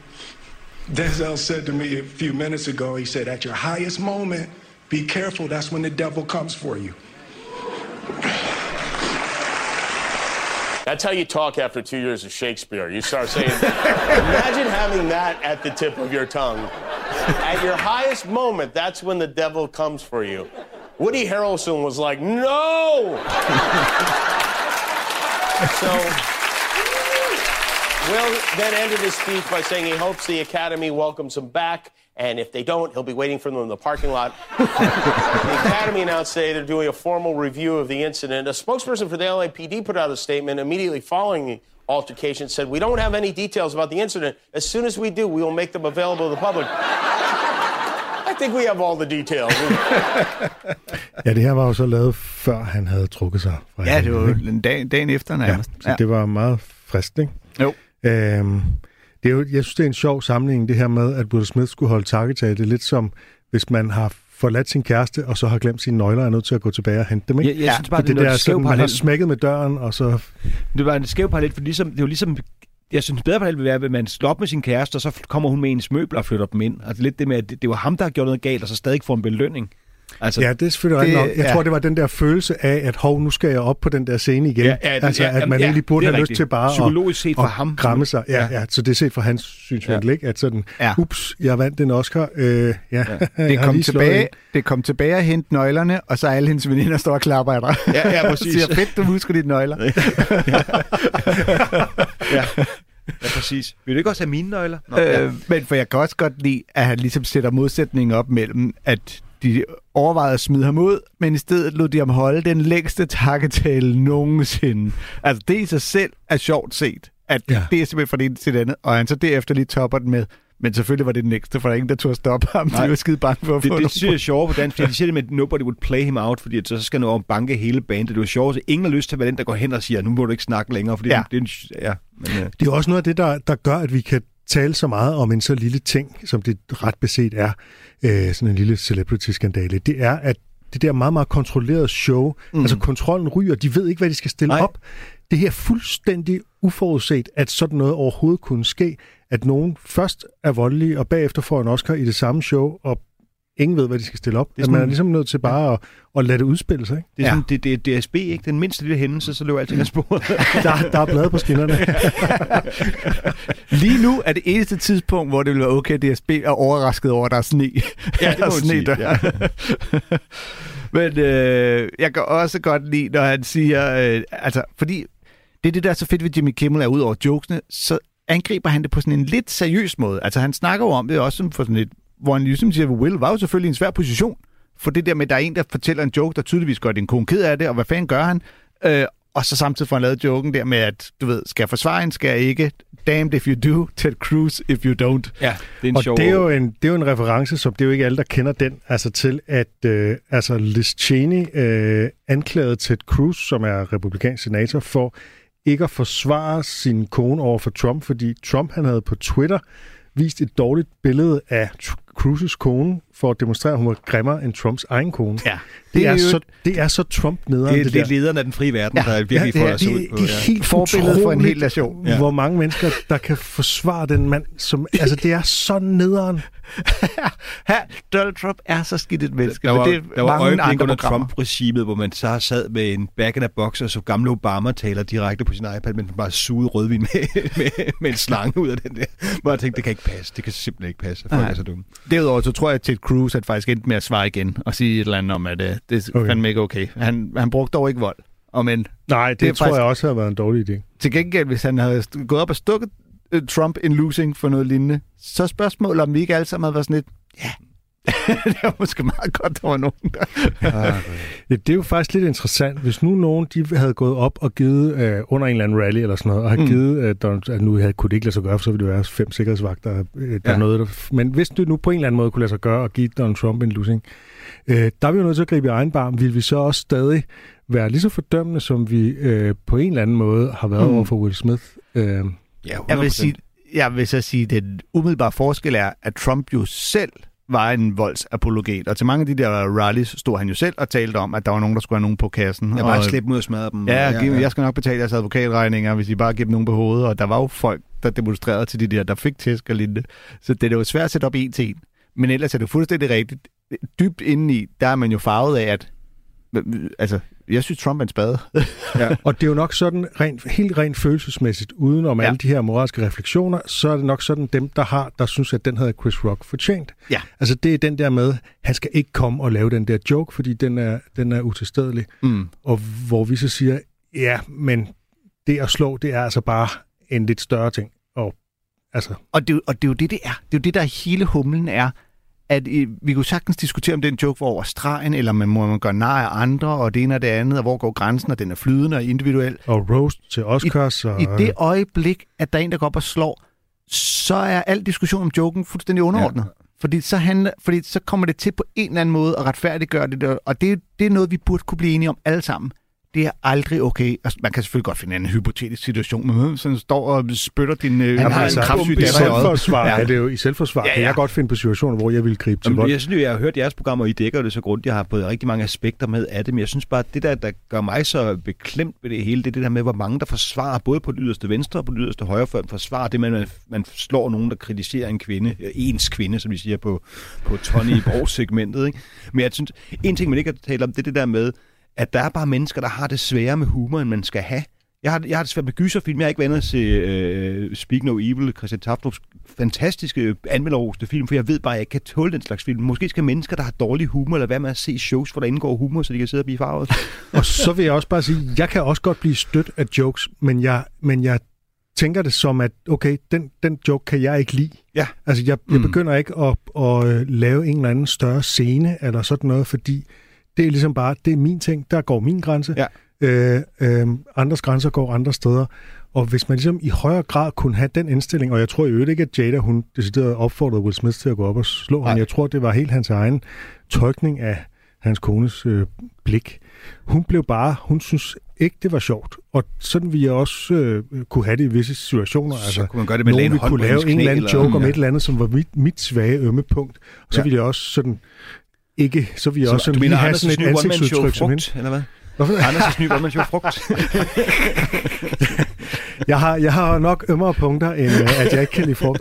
Denzel said to me a few minutes ago, he said, at your highest moment, be careful, that's when the devil comes for you. That's how you talk after two years of Shakespeare. You start saying, imagine having that at the tip of your tongue. At your highest moment, that's when the devil comes for you. Woody Harrelson was like, no! So, Will then ended his speech by saying he hopes the Academy welcomes him back, and if they don't, he'll be waiting for them in the parking lot. the Academy announced today they're doing a formal review of the incident. A spokesperson for the LAPD put out a statement immediately following the altercation, said, We don't have any details about the incident. As soon as we do, we will make them available to the public. I think we have all the details. ja, det her var jo så lavet, før han havde trukket sig fra Ja, det var en dag, dagen efter nærmest. Ja, så det var meget frist, ikke? Jo. Øhm, det er jo, jeg synes, det er en sjov sammenligning, det her med, at Will Smith skulle holde takketale. Det er lidt som, hvis man har forladt sin kæreste, og så har glemt sine nøgler, og er nødt til at gå tilbage og hente dem, ikke? Jeg, jeg synes bare, det, det, det er der, noget skæv sådan, man har smækket med døren, og så... Det var en skæv parallel, for ligesom, det er jo ligesom jeg synes bedre parallel vil være, at man slår op med sin kæreste, og så kommer hun med ens møbler og flytter dem ind. Og Altså lidt det med, at det, det var ham, der har gjort noget galt, og så stadig får en belønning. Altså, ja, det er selvfølgelig det, nok. Jeg ja. tror, det var den der følelse af, at hov, nu skal jeg op på den der scene igen. Ja, ja, det, altså, ja, at man ja, egentlig burde have rigtigt. lyst til bare Psykologisk set for at, ham. kramme sig. Ja, ja. ja, så det er set fra hans synsvinkel, ja. ikke? At sådan, Ja. ups, jeg vandt en Oscar. Øh, ja, ja. Det kom, tilbage, det kom tilbage at hente nøglerne, og så alle hendes veninder står og klapper af dig. Ja, ja, præcis. siger, fedt, du husker dine nøgler. ja. Ja, præcis. Vil du ikke også have mine nøgler? Nå, øh, ja. Men for jeg kan også godt lide, at han ligesom sætter modsætningen op mellem, at de overvejede at smide ham ud, men i stedet lod de ham holde den længste takketale nogensinde. Altså det i sig selv er sjovt set, at ja. det er simpelthen fra det ene til det andet, og han så derefter lige topper den med, men selvfølgelig var det den næste, for der er ingen, der turde stoppe ham. Nej. De var skide bange for at det, få det, det synes jeg er sjovt på dansk, fordi de siger det med, at nobody would play him out, fordi så skal han over banke hele bandet. Det er jo sjovt, at ingen har lyst til at være den, der går hen og siger, nu må du ikke snakke længere, fordi Ja. ja. det er en, ja, men, uh... Det er også noget af det, der, der gør, at vi kan tale så meget om en så lille ting, som det ret beset er, øh, sådan en lille celebrity-skandale, det er, at det der meget, meget kontrollerede show, mm. altså kontrollen ryger, de ved ikke, hvad de skal stille Nej. op. Det her er fuldstændig uforudset, at sådan noget overhovedet kunne ske, at nogen først er voldelige, og bagefter får en Oscar i det samme show, og ingen ved, hvad de skal stille op. Det er, sådan- man er ligesom nødt til bare at, at lade det udspille sig. Ikke? Det er, sådan, det, det er DSB, ikke? Den mindste lille hændelse, så løber alting af sporet. Der, der er blade på skinnerne. Lige nu er det eneste tidspunkt, hvor det vil være okay, at DSB er overrasket over, at der er sne. Ja, det må er sne sige, der. ja. Men øh, jeg kan også godt lide, når han siger... Øh, altså, fordi det er det, der er så fedt ved Jimmy Kimmel, er ud over jokesene, så angriber han det på sådan en lidt seriøs måde. Altså, han snakker jo om det også som for sådan et... Hvor han ligesom siger, Will var jo selvfølgelig i en svær position. For det der med, at der er en, der fortæller en joke, der tydeligvis gør din kone ked af det, og hvad fanden gør han? Øh, og så samtidig får han lavet joken der med, at du ved, skal jeg forsvare en, skal jeg ikke? Damned if you do, Ted Cruz if you don't. ja, det er en Og sjov... det er, jo en, det er jo en reference, som det er jo ikke alle, der kender den, altså til at øh, altså Liz Cheney øh, anklagede Ted Cruz, som er republikansk senator, for ikke at forsvare sin kone over for Trump, fordi Trump han havde på Twitter vist et dårligt billede af Cruises kone for at demonstrere, at hun var grimmere end Trumps egen kone. Ja, det, det er, er jo så, det er så Trump nederen, det, er, det, det er der. lederen af den frie verden, Ja, der virkelig Ja, det får er, os ud det, det er ja. helt Forbillede for en hel nation. Ja. Hvor mange mennesker, der kan forsvare den mand, som... Altså, det er så nederen. Her, Donald Trump er så skidt et menneske. Der var, det er der var øjeblik under. Trump-regimet, hvor man så sad med en back in a box og så gamle Obama taler direkte på sin iPad, men bare sugede rødvin med, med, med en slange ud af den der. Hvor jeg tænkte, det kan ikke passe. Det kan simpelthen ikke passe. Folk er så dumme. Derudover så tror jeg, at Ted Cruz at faktisk endte med at svare igen og sige et eller andet om, at uh, det er Okay. fandme ikke okay. Han, han brugte dog ikke vold. Og men Nej, det, Det tror faktisk- jeg også har været en dårlig idé. til gengæld, hvis han havde gået op og stukket uh, Trump en losing for noget lignende, så spørgsmålet, om vi ikke alle sammen havde været sådan lidt, ja, det var måske meget godt, der var nogen, der... Ja, det er jo faktisk lidt interessant. Hvis nu nogen de havde gået op og givet øh, under en eller anden rally eller sådan noget, og har mm. Givet, øh, Donald, at nu havde, kunne det ikke lade sig gøre, for så ville det være fem sikkerhedsvagter, øh, der Ja. noget, der, men hvis det nu på en eller anden måde kunne lade sig gøre at give Donald Trump en losing, øh, der er vi jo nødt til at gribe i egen barm. Vil vi så også stadig være lige så fordømmende, som vi øh, på en eller anden måde har været Mm. over for Will Smith? Øh, Ja, Jeg vil, 100%. sige, jeg vil så sige, at den umiddelbare forskel er, at Trump jo selv var en voldsapologet. Og til mange af de der rallies stod han jo selv og talte om, at der var nogen, der skulle have nogen på kassen. Jeg bare og, slippe ud og smadre dem. Ja, ja, jeg skal nok betale jeres advokatregninger, hvis I bare giver dem nogen på hovedet. Og der var jo folk, der demonstrerede til de der, der fik tæsk og lignende. Så det er jo svært at sætte op en til en. Men ellers er det fuldstændig rigtigt. Dybt indeni, der er man jo farvet af, at altså, jeg synes, Trump er en spade. Og det er jo nok sådan, rent, helt rent følelsesmæssigt, uden om Ja. ja. alle de her moralske refleksioner, så er det nok sådan dem, der har, der synes, at den havde Chris Rock fortjent. Ja. Altså det er den der med, han skal ikke komme og lave den der joke, fordi den er, den er utilstedelig. Mm. Og hvor vi så siger, ja, men det at slå, det er altså bare en lidt større ting. Og altså, Og det, og det er jo det, det er. Det er jo det, der hele humlen er. At øh, vi kunne sagtens diskutere, om den joke var over stregen, eller man må man gøre nar af andre, og det ene og det andet, og hvor går grænsen, og den er flydende og individuel. og roast til Oscars. og, I det øjeblik, at der er en, der går op og slår, så er al diskussion om joken fuldstændig underordnet. Ja. Fordi, så handler, fordi så kommer det til på en eller anden måde at retfærdiggøre det, og det, det er noget, vi burde kunne blive enige om alle sammen. Det er aldrig okay. Altså, man kan selvfølgelig godt finde en hypotetisk situation, men sådan står og spytter din øh, Han har altså, en bombe i datter i selvforsvar Ja. er det jo i selvforsvar. Ja, Ja. Kan jeg godt finde på situationer, hvor jeg vil gribe til vold. jeg synes jo, jeg har hørt jeres programmer, og I dækker det så grundigt. Jeg har fået rigtig mange aspekter med af det, men jeg synes bare, at det der, der gør mig så beklemt ved det hele, det er det der med, hvor mange der forsvarer, både på det yderste venstre og på det yderste højre, før forsvarer det, med, at man, man slår nogen, der kritiserer en kvinde, ens kvinde, som vi siger på, på Tony segmentet ikke? Men jeg synes, en ting, man ikke har talt om, det er det der med, at der er bare mennesker, der har det sværere med humor, end man skal have. Jeg har, jeg har det svært med gyserfilm. Jeg har ikke været inde at se øh, Speak No Evil, Christian Taftrups fantastiske anmelderoste film, for jeg ved bare, at jeg ikke kan tåle den slags film. Måske skal mennesker, der har dårlig humor, eller hvad med at se shows, hvor der indgår humor, så de kan sidde og blive farvet. Og så vil jeg også bare sige, jeg kan også godt blive stødt af jokes, men jeg, men jeg tænker det som, at okay, den, den joke kan jeg ikke lide. Ja. Altså, jeg, jeg Mm. begynder ikke at, at øh, lave en eller anden større scene eller sådan noget, fordi det er ligesom bare, det er min ting, der går min grænse. Ja. Øh, øh, andres grænser går andre steder. Og hvis man ligesom i højere grad kunne have den indstilling, og jeg tror i øvrigt ikke, at Jada, hun decideret opfordrede Will Smith til at gå op og slå ham. Nej. Jeg tror, det var helt hans egen tolkning af hans kones øh, blik. hun blev bare, hun synes ikke, det var sjovt. Og sådan jeg også øh, kunne have det i visse situationer. Så altså, kunne man gøre det med nogen hånd kunne lave en eller anden joke eller- om Ja. et eller andet, som var mit, mit svage ømme punkt. Og så Ja. ville jeg også sådan ikke, så ville jeg også Så, du mener have sådan et ansigtsudtryk som hende. eller hvad? Hvorfor? Anders' nye one-man-show frugt. Jeg har, jeg har nok ømmere punkter, end øh, at jeg ikke kan lide frugt.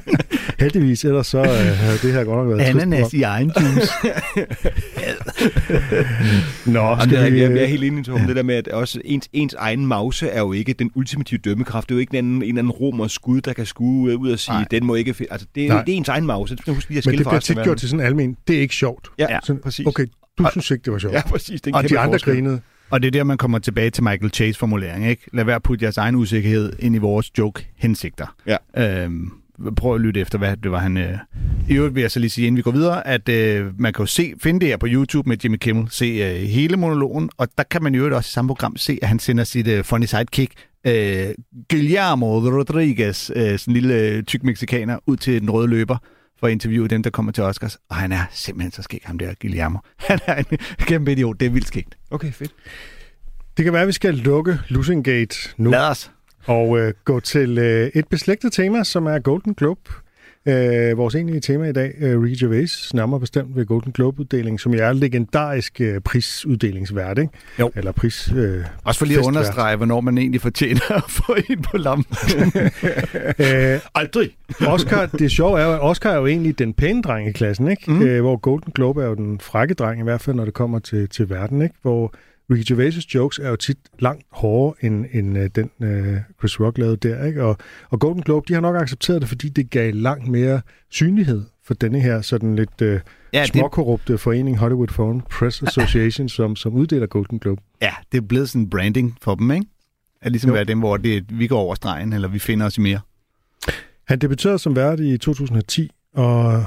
Heldigvis, ellers så øh, det her godt nok været Ananas i egen juice. Nå, det skal er, vi... jeg, jeg er helt enig, Torben. Det der med, at også ens, ens egen mause er jo ikke den ultimative dømmekraft. Det er jo ikke en anden, en anden romer skud, der kan skue ud og sige, Nej. den må ikke... Altså, det, er, Nej. det er ens egen mause. Det skal huske lige at Men det bliver tit gjort til sådan almen. Det er ikke sjovt. Ja, Sådan, præcis. Okay, du synes ikke, det var sjovt. Ja, præcis. Det er og de andre forskel. grinede. Og det er der, man kommer tilbage til Michael Chase formulering, ikke? Lad være at putte jeres egen usikkerhed ind i vores joke-hensigter. Ja. Øhm, prøv at lytte efter, hvad det var han... Øh... I øvrigt vil jeg så lige sige, inden vi går videre, at øh, man kan jo se, finde det her på YouTube med Jimmy Kimmel, se øh, hele monologen, og der kan man jo også i samme program se, at han sender sit øh, funny sidekick, øh, Guillermo Rodriguez, øh, sådan en lille øh, tyk mexikaner, ud til den røde løber, for at interviewe dem, der kommer til Oscars. Og han er simpelthen så skæg, ham der Guillermo. Han er en kæmpe idiot. Det er vildt skægt. Okay, fedt. Det kan være, at vi skal lukke Losing Gate nu. Lad os. Og øh, gå til øh, et beslægtet tema, som er Golden Globe. Øh, vores egentlige tema i dag, øh, Ricky Gervais, nærmere bestemt ved Golden Globe-uddelingen, som er legendarisk øh, prisuddelingsvært, ikke? Jo. Eller pris... Øh, Også for lige at understrege, hvornår man egentlig fortjener at få en på lampen. Øh, Aldrig. Oscar, det sjove er jo, at Oscar er jo egentlig den pæne dreng i klassen, ikke? Mm. Øh, hvor Golden Globe er jo den frække dreng, i hvert fald når det kommer til, til verden, ikke? Hvor Ricky Gervais' jokes er jo tit langt hårdere end, end øh, den øh, Chris Rock lavede der, ikke? Og, og Golden Globe, de har nok accepteret det, fordi det gav langt mere synlighed for denne her sådan lidt øh, Ja, ja, det- småkorrupte forening Hollywood Foreign Press Association, som, som uddeler Golden Globe. ja, det er blevet sådan en branding for dem, ikke? At ligesom Jo. være dem, hvor det, vi går over stregen, eller vi finder os i mere. Han debuterede som vært i 2010, og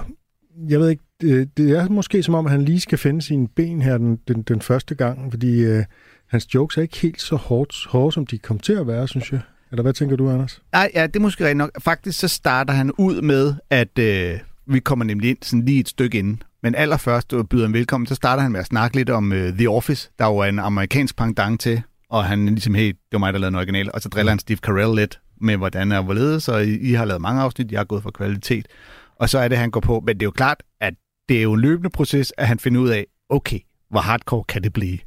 jeg ved ikke, det, det er måske som om, at han lige skal finde sine ben her den, den, den første gang, fordi øh, hans jokes er ikke helt så hårdt, hårde, som de kom til at være, synes jeg. Eller hvad tænker du, Anders? Nej, ja, det er måske rigtigt nok. Faktisk så starter han ud med, at øh, vi kommer nemlig ind sådan lige et stykke inden. Men allerførst og byder han velkommen, så starter han med at snakke lidt om øh, The Office, der jo er en amerikansk pendant til, og han er ligesom, hey, det var mig, der lavede en original, og så driller han Steve Carell lidt med, hvordan er hvorledes, og I, I har lavet mange afsnit, jeg har gået for kvalitet. Og så er det, han går på, men det er jo klart, at det er jo en løbende proces, at han finder ud af, okay, hvor hardcore kan det blive?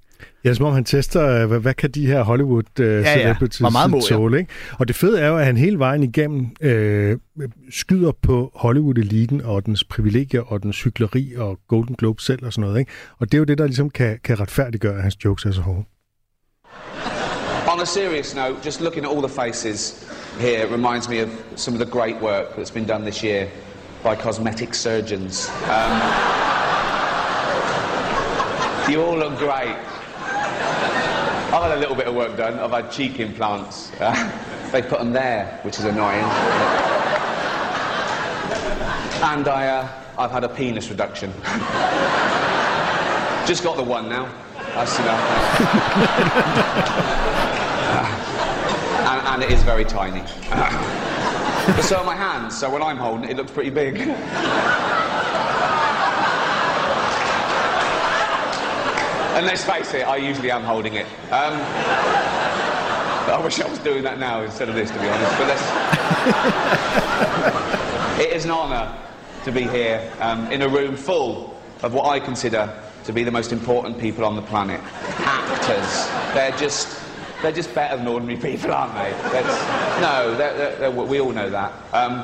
Ja, som om han tester, øh, hvad, hvad kan de her Hollywood uh, ja. celebrities Hvor meget må tåle, ikke? Og det fede er jo, at han hele vejen igennem øh, skyder på Hollywood-eliten og dens privilegier og dens hykleri og Golden Globe selv og sådan noget, ikke? Og det er jo det, der ligesom kan, kan retfærdiggøre, at hans jokes er så hårde. On a serious note, just looking at all the faces here reminds me of some of the great work that's been done this year by cosmetic surgeons. Um, you all look great. I've had a little bit of work done. I've had cheek implants. Uh, they put them there, which is annoying. And I, uh, I've had a penis reduction. Just got the one now. That's enough. and, and it is very tiny. But so are my hands, so when I'm holding it, it looks pretty big. and let's face it, I usually am holding it. Um, I wish I was doing that now instead of this, to be honest. But let's. it is an honour to be here um, in a room full of what I consider to be the most important people on the planet. Actors. They're just. They're just better than ordinary people, aren't they? That's, no, they're, they're, we all know that. Um,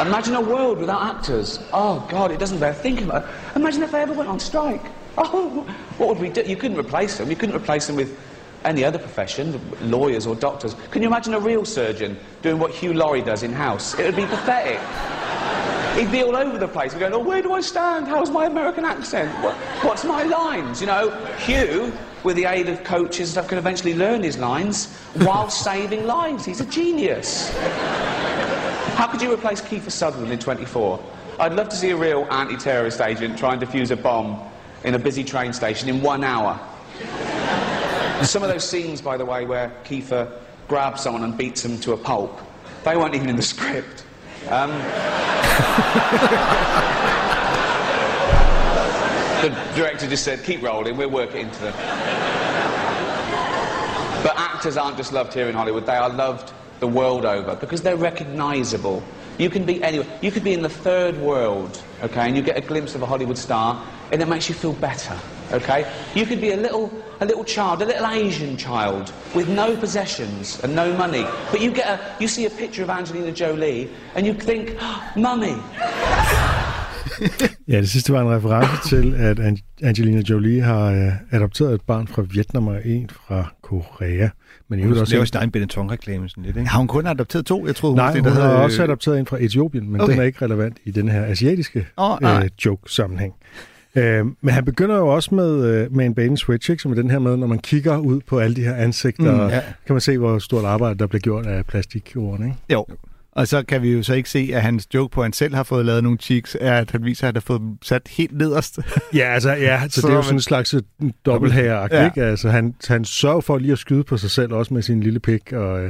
imagine a world without actors. Oh, God, it doesn't bear thinking about. Imagine if they ever went on strike. Oh, what would we do? You couldn't replace them. You couldn't replace them with any other profession, lawyers or doctors. Can you imagine a real surgeon doing what Hugh Laurie does in house? It would be pathetic. He'd be all over the place We're going, oh, where do I stand? How's my American accent? What, what's my lines? You know, Hugh, with the aid of coaches and stuff, can eventually learn his lines while saving lives. He's a genius. How could you replace Kiefer Sutherland in 24? I'd love to see a real anti-terrorist agent try and defuse a bomb in a busy train station in one hour. Some of those scenes, by the way, where Kiefer grabs someone and beats them to a pulp, they weren't even in the script. Um, the director just said, keep rolling, we'll work it into the... But actors aren't just loved here in Hollywood, they are loved the world over because they're recognizable. You can be anywhere. You could be in the third world, okay, and you get a glimpse of a Hollywood star, and it makes you feel better, okay? You could be a little, a little child, a little Asian child with no possessions and no money, but you get a, you see a picture of Angelina Jolie, and you think, oh, "Mummy." Ja, det sidste var en reference til, at An- Angelina Jolie har øh, adopteret et barn fra Vietnam og en fra Korea. Men i Hun øvrigt også laver en- sin egen Benetton-reklame sådan lidt, ikke? Har hun kun adopteret to? Jeg troede, hun Nej, hun det, der har også adopteret en fra Etiopien, men Okay. den er ikke relevant i den her asiatiske oh, nej. øh, joke-sammenhæng. Øh, men han begynder jo også med, øh, med en bane switch, ikke? som er den her med, når man kigger ud på alle de her ansigter, Mm, ja. kan man se, hvor stort arbejde, der bliver gjort af plastikjorden. Ikke? Jo. Og så kan vi jo så ikke se, at hans joke på, at han selv har fået lavet nogle cheeks, er, at han viser, at han har fået sat helt nederst. Ja, altså, ja, så, så det er jo sådan en slags øh, dobbelthager, Ja. ikke? Altså, han, han sørger for lige at skyde på sig selv, også med sin lille pik, og, og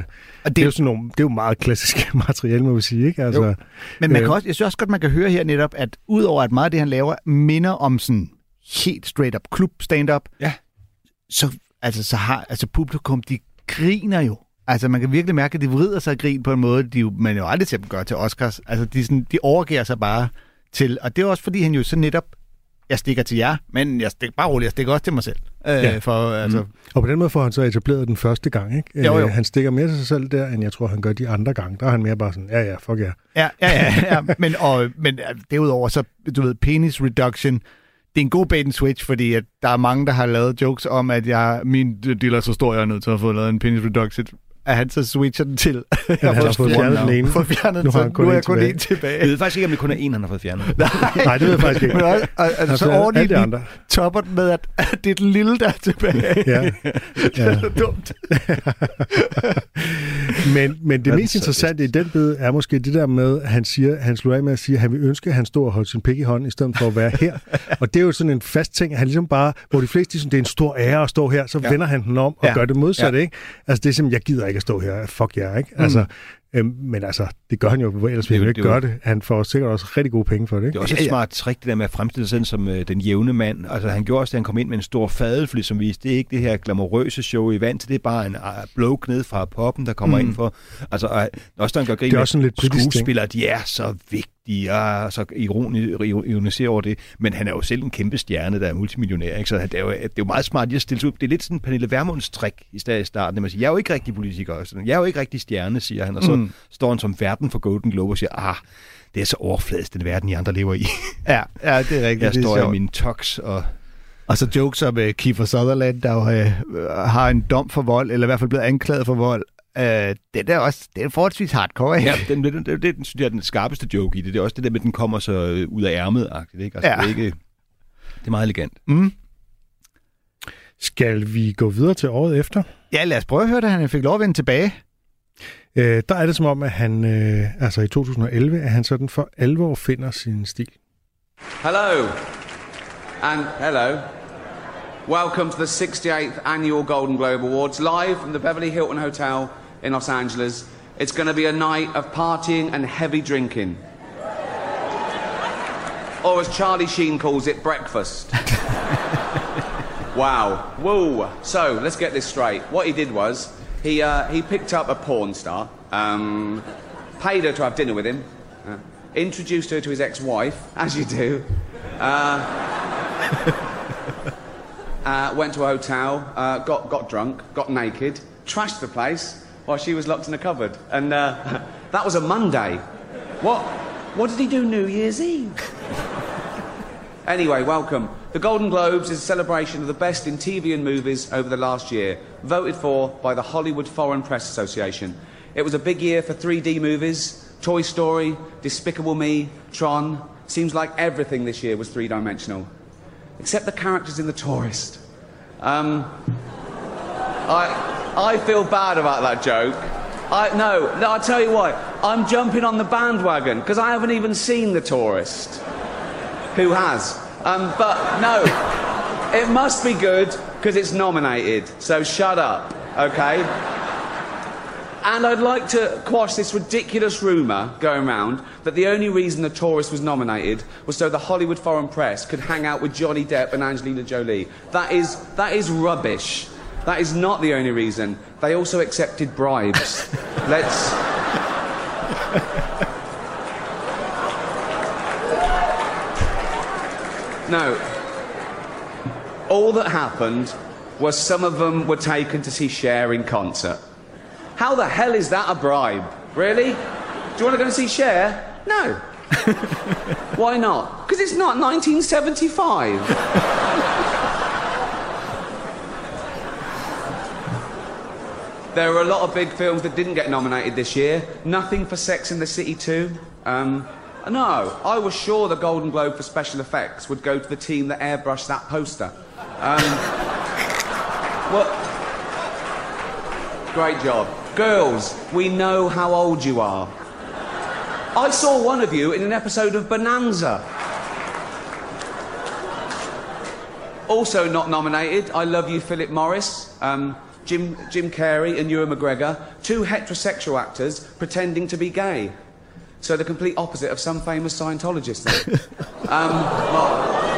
det, det, er jo sådan nogle, det er jo meget klassisk materiale, må vi sige, ikke? Altså, Jo. Men man øh, kan også, jeg synes også godt, man kan høre her netop, at udover at meget af det, han laver, minder om sådan helt straight up klub stand-up, ja. så, altså, så har altså publikum, de griner jo. Altså, man kan virkelig mærke, at de vrider sig af grin på en måde, de jo, man jo aldrig ser dem gøre til Oscars. Altså, de, sådan, de overgiver sig bare til, og det er også, fordi han jo så netop, jeg stikker til jer, men jeg stikker bare roligt, jeg stikker også til mig selv. Øh, Ja. for, altså, Mm. Og på den måde får han så etableret den første gang, ikke? Jo, jo. Øh, Han stikker mere til sig selv der, end jeg tror, han gør de andre gange. Der er han mere bare sådan, ja, ja, fuck ja. Ja, ja, ja, ja. men, og, men derudover så, du ved, penis reduction, det er en god bait and switch, fordi at der er mange, der har lavet jokes om, at jeg, min dealer er så stor, jeg er nødt til at få lavet en penis reduction. At han så switcher den til. Jeg han har fået fjernet den ene. Fået fjernet Nu har så han kun nu er en jeg kun tilbage. en tilbage. Jeg ved faktisk ikke, om det kun er en, han har fået fjernet. Nej, det ved jeg faktisk ikke. Men også, og, har og, så alle de topper den med, at, at det er den lille, der er tilbage. Ja. det er så dumt. Men, men det mest interessante i den bid er måske det der med, at han, siger, han slutter af med at sige, at han vil ønske, at han stod og holdt sin pik i hånden, i stedet for at være her. og det er jo sådan en fast ting, at han ligesom bare, hvor de fleste siger, det er en stor ære at stå her, så Ja. vender han den om og Ja. gør det modsatte, Ja. ikke? Altså det er simpelthen, jeg gider ikke at stå her, fuck jer, ikke? Altså, øhm, men altså, det gør han jo, ellers Det er ville han jo- ikke det gøre det. Han får sikkert også rigtig gode penge for det, Det ikke? er også et smart trick, det der med at fremstille sig selv som øh, den jævne mand. Altså, han gjorde også, da han kom ind med en stor fadelfly, som viste, det er ikke det her glamourøse show i vand til, det er bare en uh, bloke ned fra poppen, der kommer Mm. ind for. Altså, og, også da han gør grin Det er med også sådan lidt skuespillere, de er så vigtige, og så ironi, ironiserer over det. Men han er jo selv en kæmpe stjerne, der er multimillionær, ikke? Så det er jo, det er jo meget smart lige at stille sig ud. Det er lidt sådan Pernille Vermunds trick i sta- i starten, at man siger, jeg er jo ikke rigtig politiker, og sådan, jeg er jo ikke rigtig stjerne, siger han, og så Mm. står han som verden for Golden Globe og siger, ah, det er så overfladisk, den verden, I andre lever i. Ja, ja, det er rigtigt. Jeg det er står i min tox og... Og så jokes om uh, Kiefer Sutherland, der jo uh, har en dom for vold, eller i hvert fald blevet anklaget for vold. Uh, det er også det er forholdsvis hardcore, ikke? Ja, den, den, den, den, den synes jeg er den skarpeste joke i det. Det er også det der med, at den kommer så øh, ud af ærmet ikke? Altså, Ja. det, er ikke, det er meget elegant. Mm. Skal vi gå videre til året efter? Ja, lad os prøve at høre, da han fik lov at vende tilbage. Øh, der er det som om, at han, øh, altså i 2011, at han sådan for alvor finder sin stil. Hello. And hello. Welcome to the 68th Annual Golden Globe Awards, live from the Beverly Hilton Hotel in Los Angeles. It's going to be a night of partying and heavy drinking. Or as Charlie Sheen calls it, breakfast. wow. Whoa. So, let's get this straight. What he did was, he, uh, he picked up a porn star, um, paid her to have dinner with him, uh, introduced her to his ex-wife, as you do, uh, uh, went to a hotel, uh, got, got drunk, got naked, trashed the place while she was locked in a cupboard. And uh, that was a Monday. What, what did he do New Year's Eve? Anyway, welcome. The Golden Globes is a celebration of the best in TV and movies over the last year, voted for by the Hollywood Foreign Press Association. It was a big year for 3D movies Toy Story, Despicable Me, Tron. Seems like everything this year was three dimensional, except the characters in The Tourist. Um, I, I feel bad about that joke. I, no, I'll tell you why. I'm jumping on the bandwagon because I haven't even seen The Tourist. Who has? Um, but no, it must be good because it's nominated. So shut up, okay? And I'd like to quash this ridiculous rumour going around that the only reason The Tourist was nominated was so the Hollywood foreign press could hang out with Johnny Depp and Angelina Jolie. That is, that is rubbish. That is not the only reason. They also accepted bribes. Let's. No. All that happened was some of them were taken to see Cher in concert. How the hell is that a bribe? Really? Do you want to go and see Cher? No. Why not? Because it's not 1975. there were a lot of big films that didn't get nominated this year. Nothing for Sex in the City 2. Um, no, I was sure the Golden Globe for special effects would go to the team that airbrushed that poster. Um, well, great job. Girls, we know how old you are. I saw one of you in an episode of Bonanza. Also not nominated, I Love You, Philip Morris. Um, Jim, Jim Carrey and Ewan McGregor, two heterosexual actors pretending to be gay. So the complete opposite of some famous Scientologist um, what?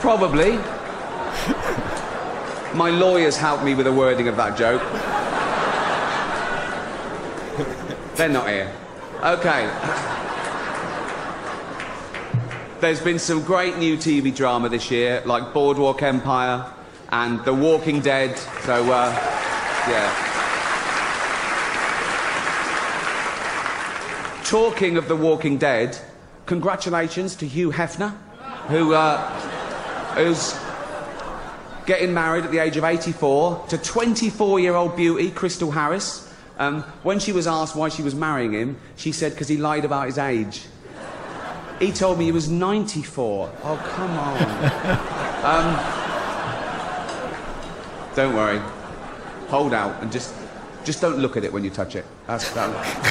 Probably. My lawyers helped me with the wording of that joke. They're not here. Okay. There's been some great new TV drama this year, like Boardwalk Empire and The Walking Dead. So, uh, yeah. Talking of The Walking Dead, congratulations to Hugh Hefner, who, uh, who's getting married at the age of 84 to 24 year old beauty Crystal Harris. Um, when she was asked why she was marrying him, she said because he lied about his age. He told me he was 94. Oh, come on. um, don't worry. Hold out and just, just don't look at it when you touch it. That's that.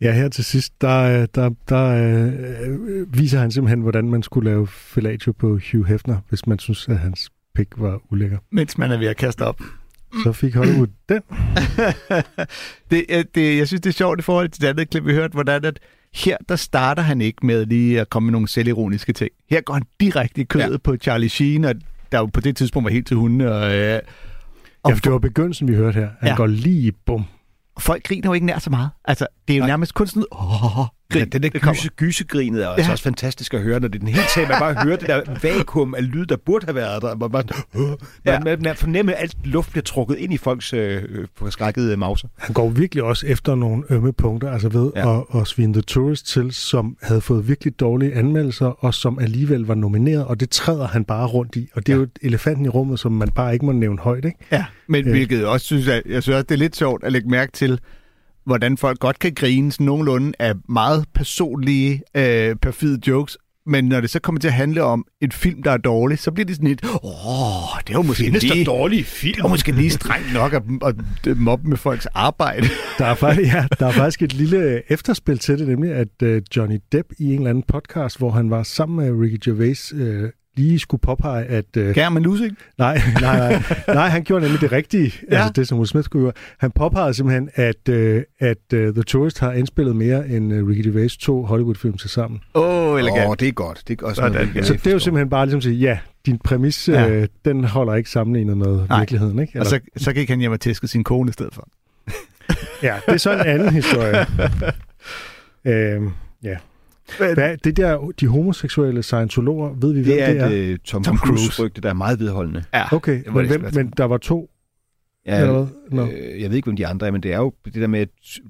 Ja, her til sidst, der, der, der øh, viser han simpelthen, hvordan man skulle lave fellatio på Hugh Hefner, hvis man synes, at hans pik var ulækker. Mens man er ved at kaste op. Så fik Hollywood den. det, øh, det, jeg synes, det er sjovt i forhold til det andet klip, vi hørte, hvordan at her, der starter han ikke med lige at komme med nogle selvironiske ting. Her går han direkte i kødet ja. på Charlie Sheen, og der jo på det tidspunkt var helt til hunde. Og, øh, og ja, det var begyndelsen, vi hørte her. Han ja. går lige bum. Folk griner jo ikke nær så meget. Altså, det er jo Nej. nærmest kun sådan, åh, grin. Ja, den der gyse, gysegrinet er ja. altså også fantastisk at høre, når det er den hele tag, man bare hører det der vakuum af lyd, der burde have været der. Man, bare, øh, ja. man, man fornemmer, at alt luft bliver trukket ind i folks øh, forskrækkede mauser. Han går virkelig også efter nogle ømme punkter, altså ved ja. at, at svine The Tourist til, som havde fået virkelig dårlige anmeldelser, og som alligevel var nomineret, og det træder han bare rundt i. Og det er ja. jo elefanten i rummet, som man bare ikke må nævne højt, ikke? Ja, men øh. hvilket også synes, jeg, jeg synes også, det er lidt sjovt at lægge mærke til, hvordan folk godt kan grine sådan nogenlunde af meget personlige, øh, perfide jokes, men når det så kommer til at handle om en film, der er dårlig, så bliver det sådan et, åh, det var måske Findes lige... dårlige film? Det var måske lige strengt nok at, at mobbe med folks arbejde. Der er, faktisk, ja, der er faktisk et lille efterspil til det, nemlig at uh, Johnny Depp i en eller anden podcast, hvor han var sammen med Ricky Gervais, uh, lige skulle påpege, at... Øh, Kan man losing? Nej, nej, nej, nej, han gjorde nemlig det rigtige, ja. altså det, som Will Smith skulle gøre. Han påpegede simpelthen, at, øh, at uh, The Tourist har indspillet mere end uh, Ricky Gervais to Hollywood-film til sammen. Åh, oh, elegant. Åh, oh, det er godt. Det er også Sådan, noget, så det er jo simpelthen bare ligesom at sige, ja, din præmis, ja. øh, den holder ikke sammenlignet med Nej. virkeligheden, ikke? Eller? Og så, så gik han hjem og tæske sin kone i stedet for. ja, det er så en anden historie. øhm, ja, hvad, det der, de homoseksuelle scientologer, ved vi, det hvem er det er? Det er Tom, Tom Cruise rygte, der er meget vedholdende. Ja. Okay, men, hvem, men der var to? Ja, eller? No. øh, jeg ved ikke, hvem de andre er, men det er jo det der med, at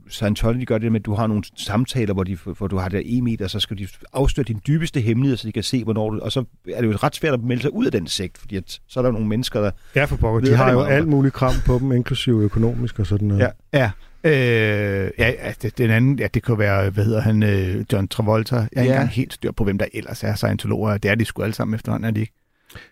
Scientology gør det der med, at du har nogle samtaler, hvor, de, hvor du har det der e-meter, og så skal de afsløre din dybeste hemmelighed, så de kan se, hvornår du... Og så er det jo ret svært at melde sig ud af den sekt, fordi at, så er der nogle mennesker, der... Ja, for pokker. De har jo alt muligt kram på dem, inklusive økonomisk og sådan noget. Ja, ja. Øh, ja, altså, den anden, ja, det kunne være, hvad hedder han, øh, John Travolta. Jeg er ja. ikke engang helt styr på, hvem der ellers er Scientologer. Det er de sgu alle sammen efterhånden, er de ikke?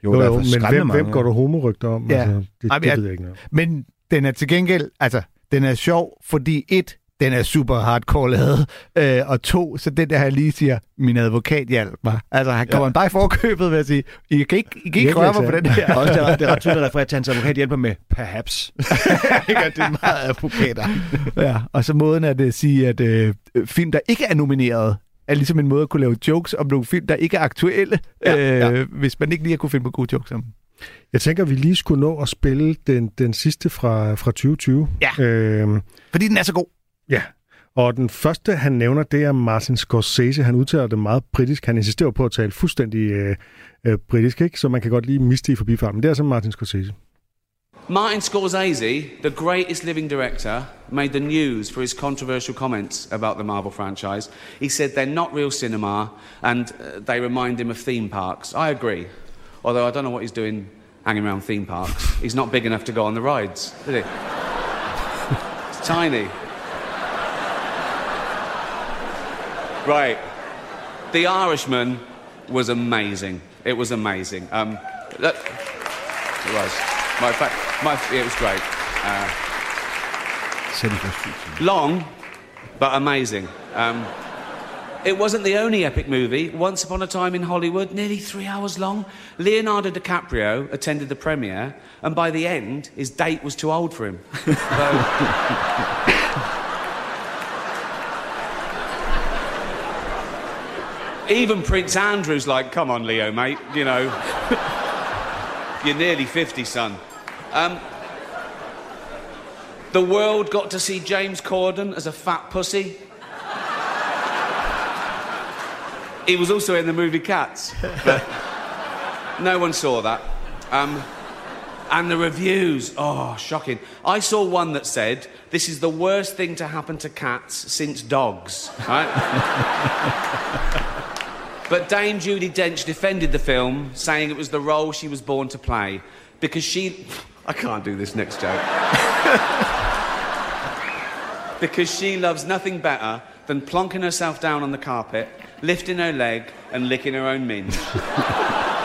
Jo, jo, jo men hvem, hvem går du homorygter om? Ja. Altså, det, Ej, det, det ved jeg ikke noget. Men den er til gengæld, altså, den er sjov, fordi et, den er super hardcore lavet. Øh, og to, så den der, han lige siger, min advokat hjalp mig. Altså, han kommer ja. bare i forkøbet ved at sige, I kan ikke, I kan ikke røre mig på den her. Også det er, det er ret tydeligt at referere til, at hans advokat hjælper med perhaps. ikke, det er meget advokater. ja, og så måden at uh, sige, at øh, film, der ikke er nomineret, er ligesom en måde at kunne lave jokes om nogle film, der ikke er aktuelle, ja, øh, ja. hvis man ikke lige har kunne finde på gode jokes om dem. Jeg tænker, vi lige skulle nå at spille den, den sidste fra, fra 2020. Ja, øhm, fordi den er så god. Ja, og den første, han nævner, det er Martin Scorsese. Han udtaler det meget britisk. Han insisterer på at tale fuldstændig øh, øh, britisk, ikke? så man kan godt lige miste i forbifarten. Det er altså Martin Scorsese. Martin Scorsese, the greatest living director, made the news for his controversial comments about the Marvel franchise. He said they're not real cinema and uh, they remind him of theme parks. I agree. Although I don't know what he's doing hanging around theme parks. He's not big enough to go on the rides, is he? it's tiny. Right. The Irishman was amazing. It was amazing. Um, that, it was. My, fact, my, it was great. Uh, long, but amazing. Um, it wasn't the only epic movie. Once Upon a Time in Hollywood, nearly three hours long. Leonardo DiCaprio attended the premiere, and by the end, his date was too old for him. so, Even Prince Andrew's like, come on, Leo, mate, you know. You're nearly 50, son. Um, the world got to see James Corden as a fat pussy. he was also in the movie Cats, but no one saw that. Um, and the reviews, oh, shocking. I saw one that said, This is the worst thing to happen to cats since dogs, right? But Dame Judy Dench defended the film, saying it was the role she was born to play because she. I can't do this next joke. because she loves nothing better than plonking herself down on the carpet, lifting her leg, and licking her own minge.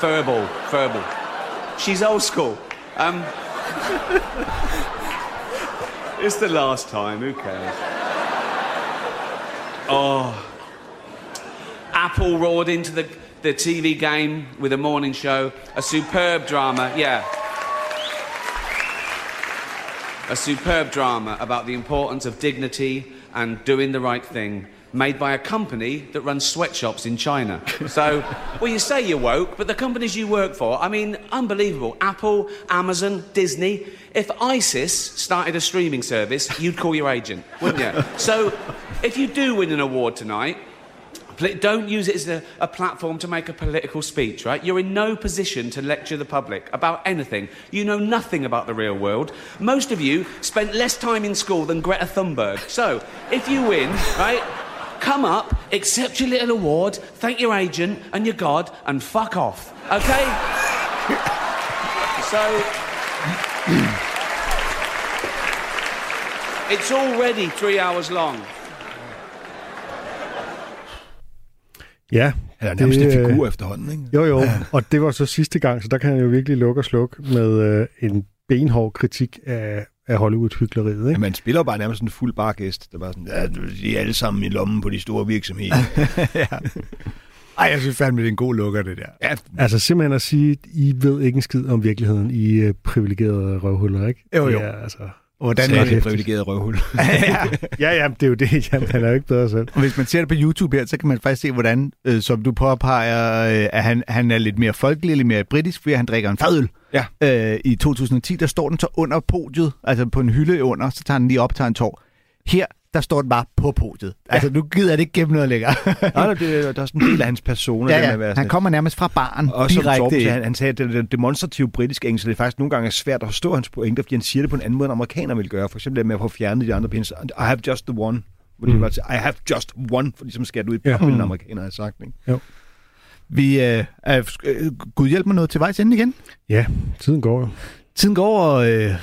furball, furball. She's old school. Um, it's the last time, who cares? Oh. Apple roared into the, the TV game with a morning show. A superb drama, yeah. A superb drama about the importance of dignity and doing the right thing made by a company that runs sweatshops in China. So, well, you say you're woke, but the companies you work for, I mean, unbelievable. Apple, Amazon, Disney. If ISIS started a streaming service, you'd call your agent, wouldn't you? So, if you do win an award tonight, don't use it as a, a, platform to make a political speech, right? You're in no position to lecture the public about anything. You know nothing about the real world. Most of you spent less time in school than Greta Thunberg. So, if you win, right, come up, accept your little award, thank your agent and your God, and fuck off. Okay? so. it's already three hours long. Ja. Han er nærmest en figur efterhånden, ikke? Jo, jo. Ja. Og det var så sidste gang, så der kan han jo virkelig lukke og slukke med øh, en benhård kritik af, af Hollywood-hyggeleriet. Ikke? Ja, man spiller bare nærmest en fuld bargæst. Der bare sådan, ja, de er alle sammen i lommen på de store virksomheder. ja. Ej, jeg synes fandme, det er en god lukker, det der. Ja. Altså simpelthen at sige, I ved ikke en skid om virkeligheden, I uh, privilegerede røvhuller, ikke? Jo, jo. Ja, altså, Hvordan er det privilegeret røvhul? ja, ja, det er jo det. Jamen, han er jo ikke bedre selv. Og hvis man ser det på YouTube her, så kan man faktisk se, hvordan, øh, som du påpeger, øh, at han, han er lidt mere folkelig, lidt mere britisk, fordi han drikker en fadøl. Ja. Øh, I 2010, der står den så under podiet, altså på en hylde under, så tager den lige op og tager en tår. Her, der står den bare på podiet. Ja. Altså, nu gider det ikke gennem noget længere. Nej, det, der er sådan en del af hans persona. Ja, ja. Med han kommer nærmest fra baren og direkte. Torben, han, han sagde, at det, det demonstrative britisk engelsk, det er faktisk nogle gange svært at forstå hans pointer, fordi han siger det på en anden måde, end amerikaner vil gøre. For eksempel det med at få fjernet de andre pins. I have just the one. Hvor mm. I have just one, for ligesom skal du ud i ja. mm. amerikaner har sagt. Ikke? Jo. Vi, øh, øh, Gud hjælp mig noget til vejs ende igen. Ja, tiden går jo. Tiden går, og øh,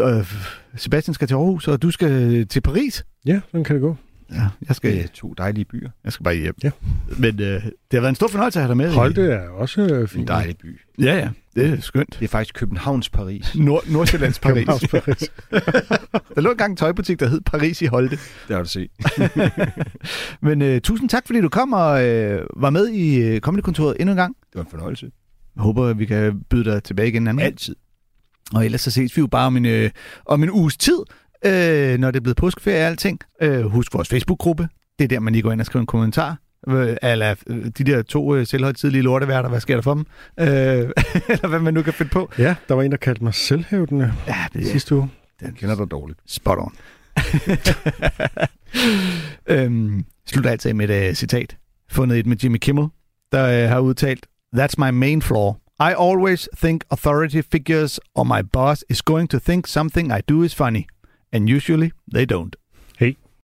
øh, Sebastian skal til Aarhus, og du skal til Paris. Ja, sådan kan det gå. Ja, jeg skal, Det er to dejlige byer. jeg skal bare hjem. Ja. Men øh, det har været en stor fornøjelse at have dig med. Holte er også øh, En fint. dejlig by. Ja, ja. Det er skønt. Det er faktisk Københavns Paris. Nord- Nordsjællands Paris. Københavns Paris. der lå engang en tøjbutik, der hed Paris i Holte. Det har du set. Men øh, tusind tak, fordi du kom og øh, var med i øh, Comedy-kontoret endnu en gang. Det var en fornøjelse. Jeg håber, at vi kan byde dig tilbage igen en anden gang. Altid. Og ellers så ses vi jo bare om en, øh, om en uges tid, øh, når det er blevet påskeferie og alting. Øh, husk vores Facebook-gruppe. Det er der, man lige går ind og skriver en kommentar. Øh, eller øh, de der to øh, selvhøjtidlige lorteværter, hvad sker der for dem? Øh, eller hvad man nu kan finde på. Ja, der var en, der kaldte mig selvhævdende Ja, det sidste uge. Den kender dig dårligt. spot on. øhm, slutter altid med et uh, citat. Fundet et med Jimmy Kimmel, der uh, har udtalt, That's my main flaw. I always think authority figures or my boss is going to think something I do is funny. And usually they don't.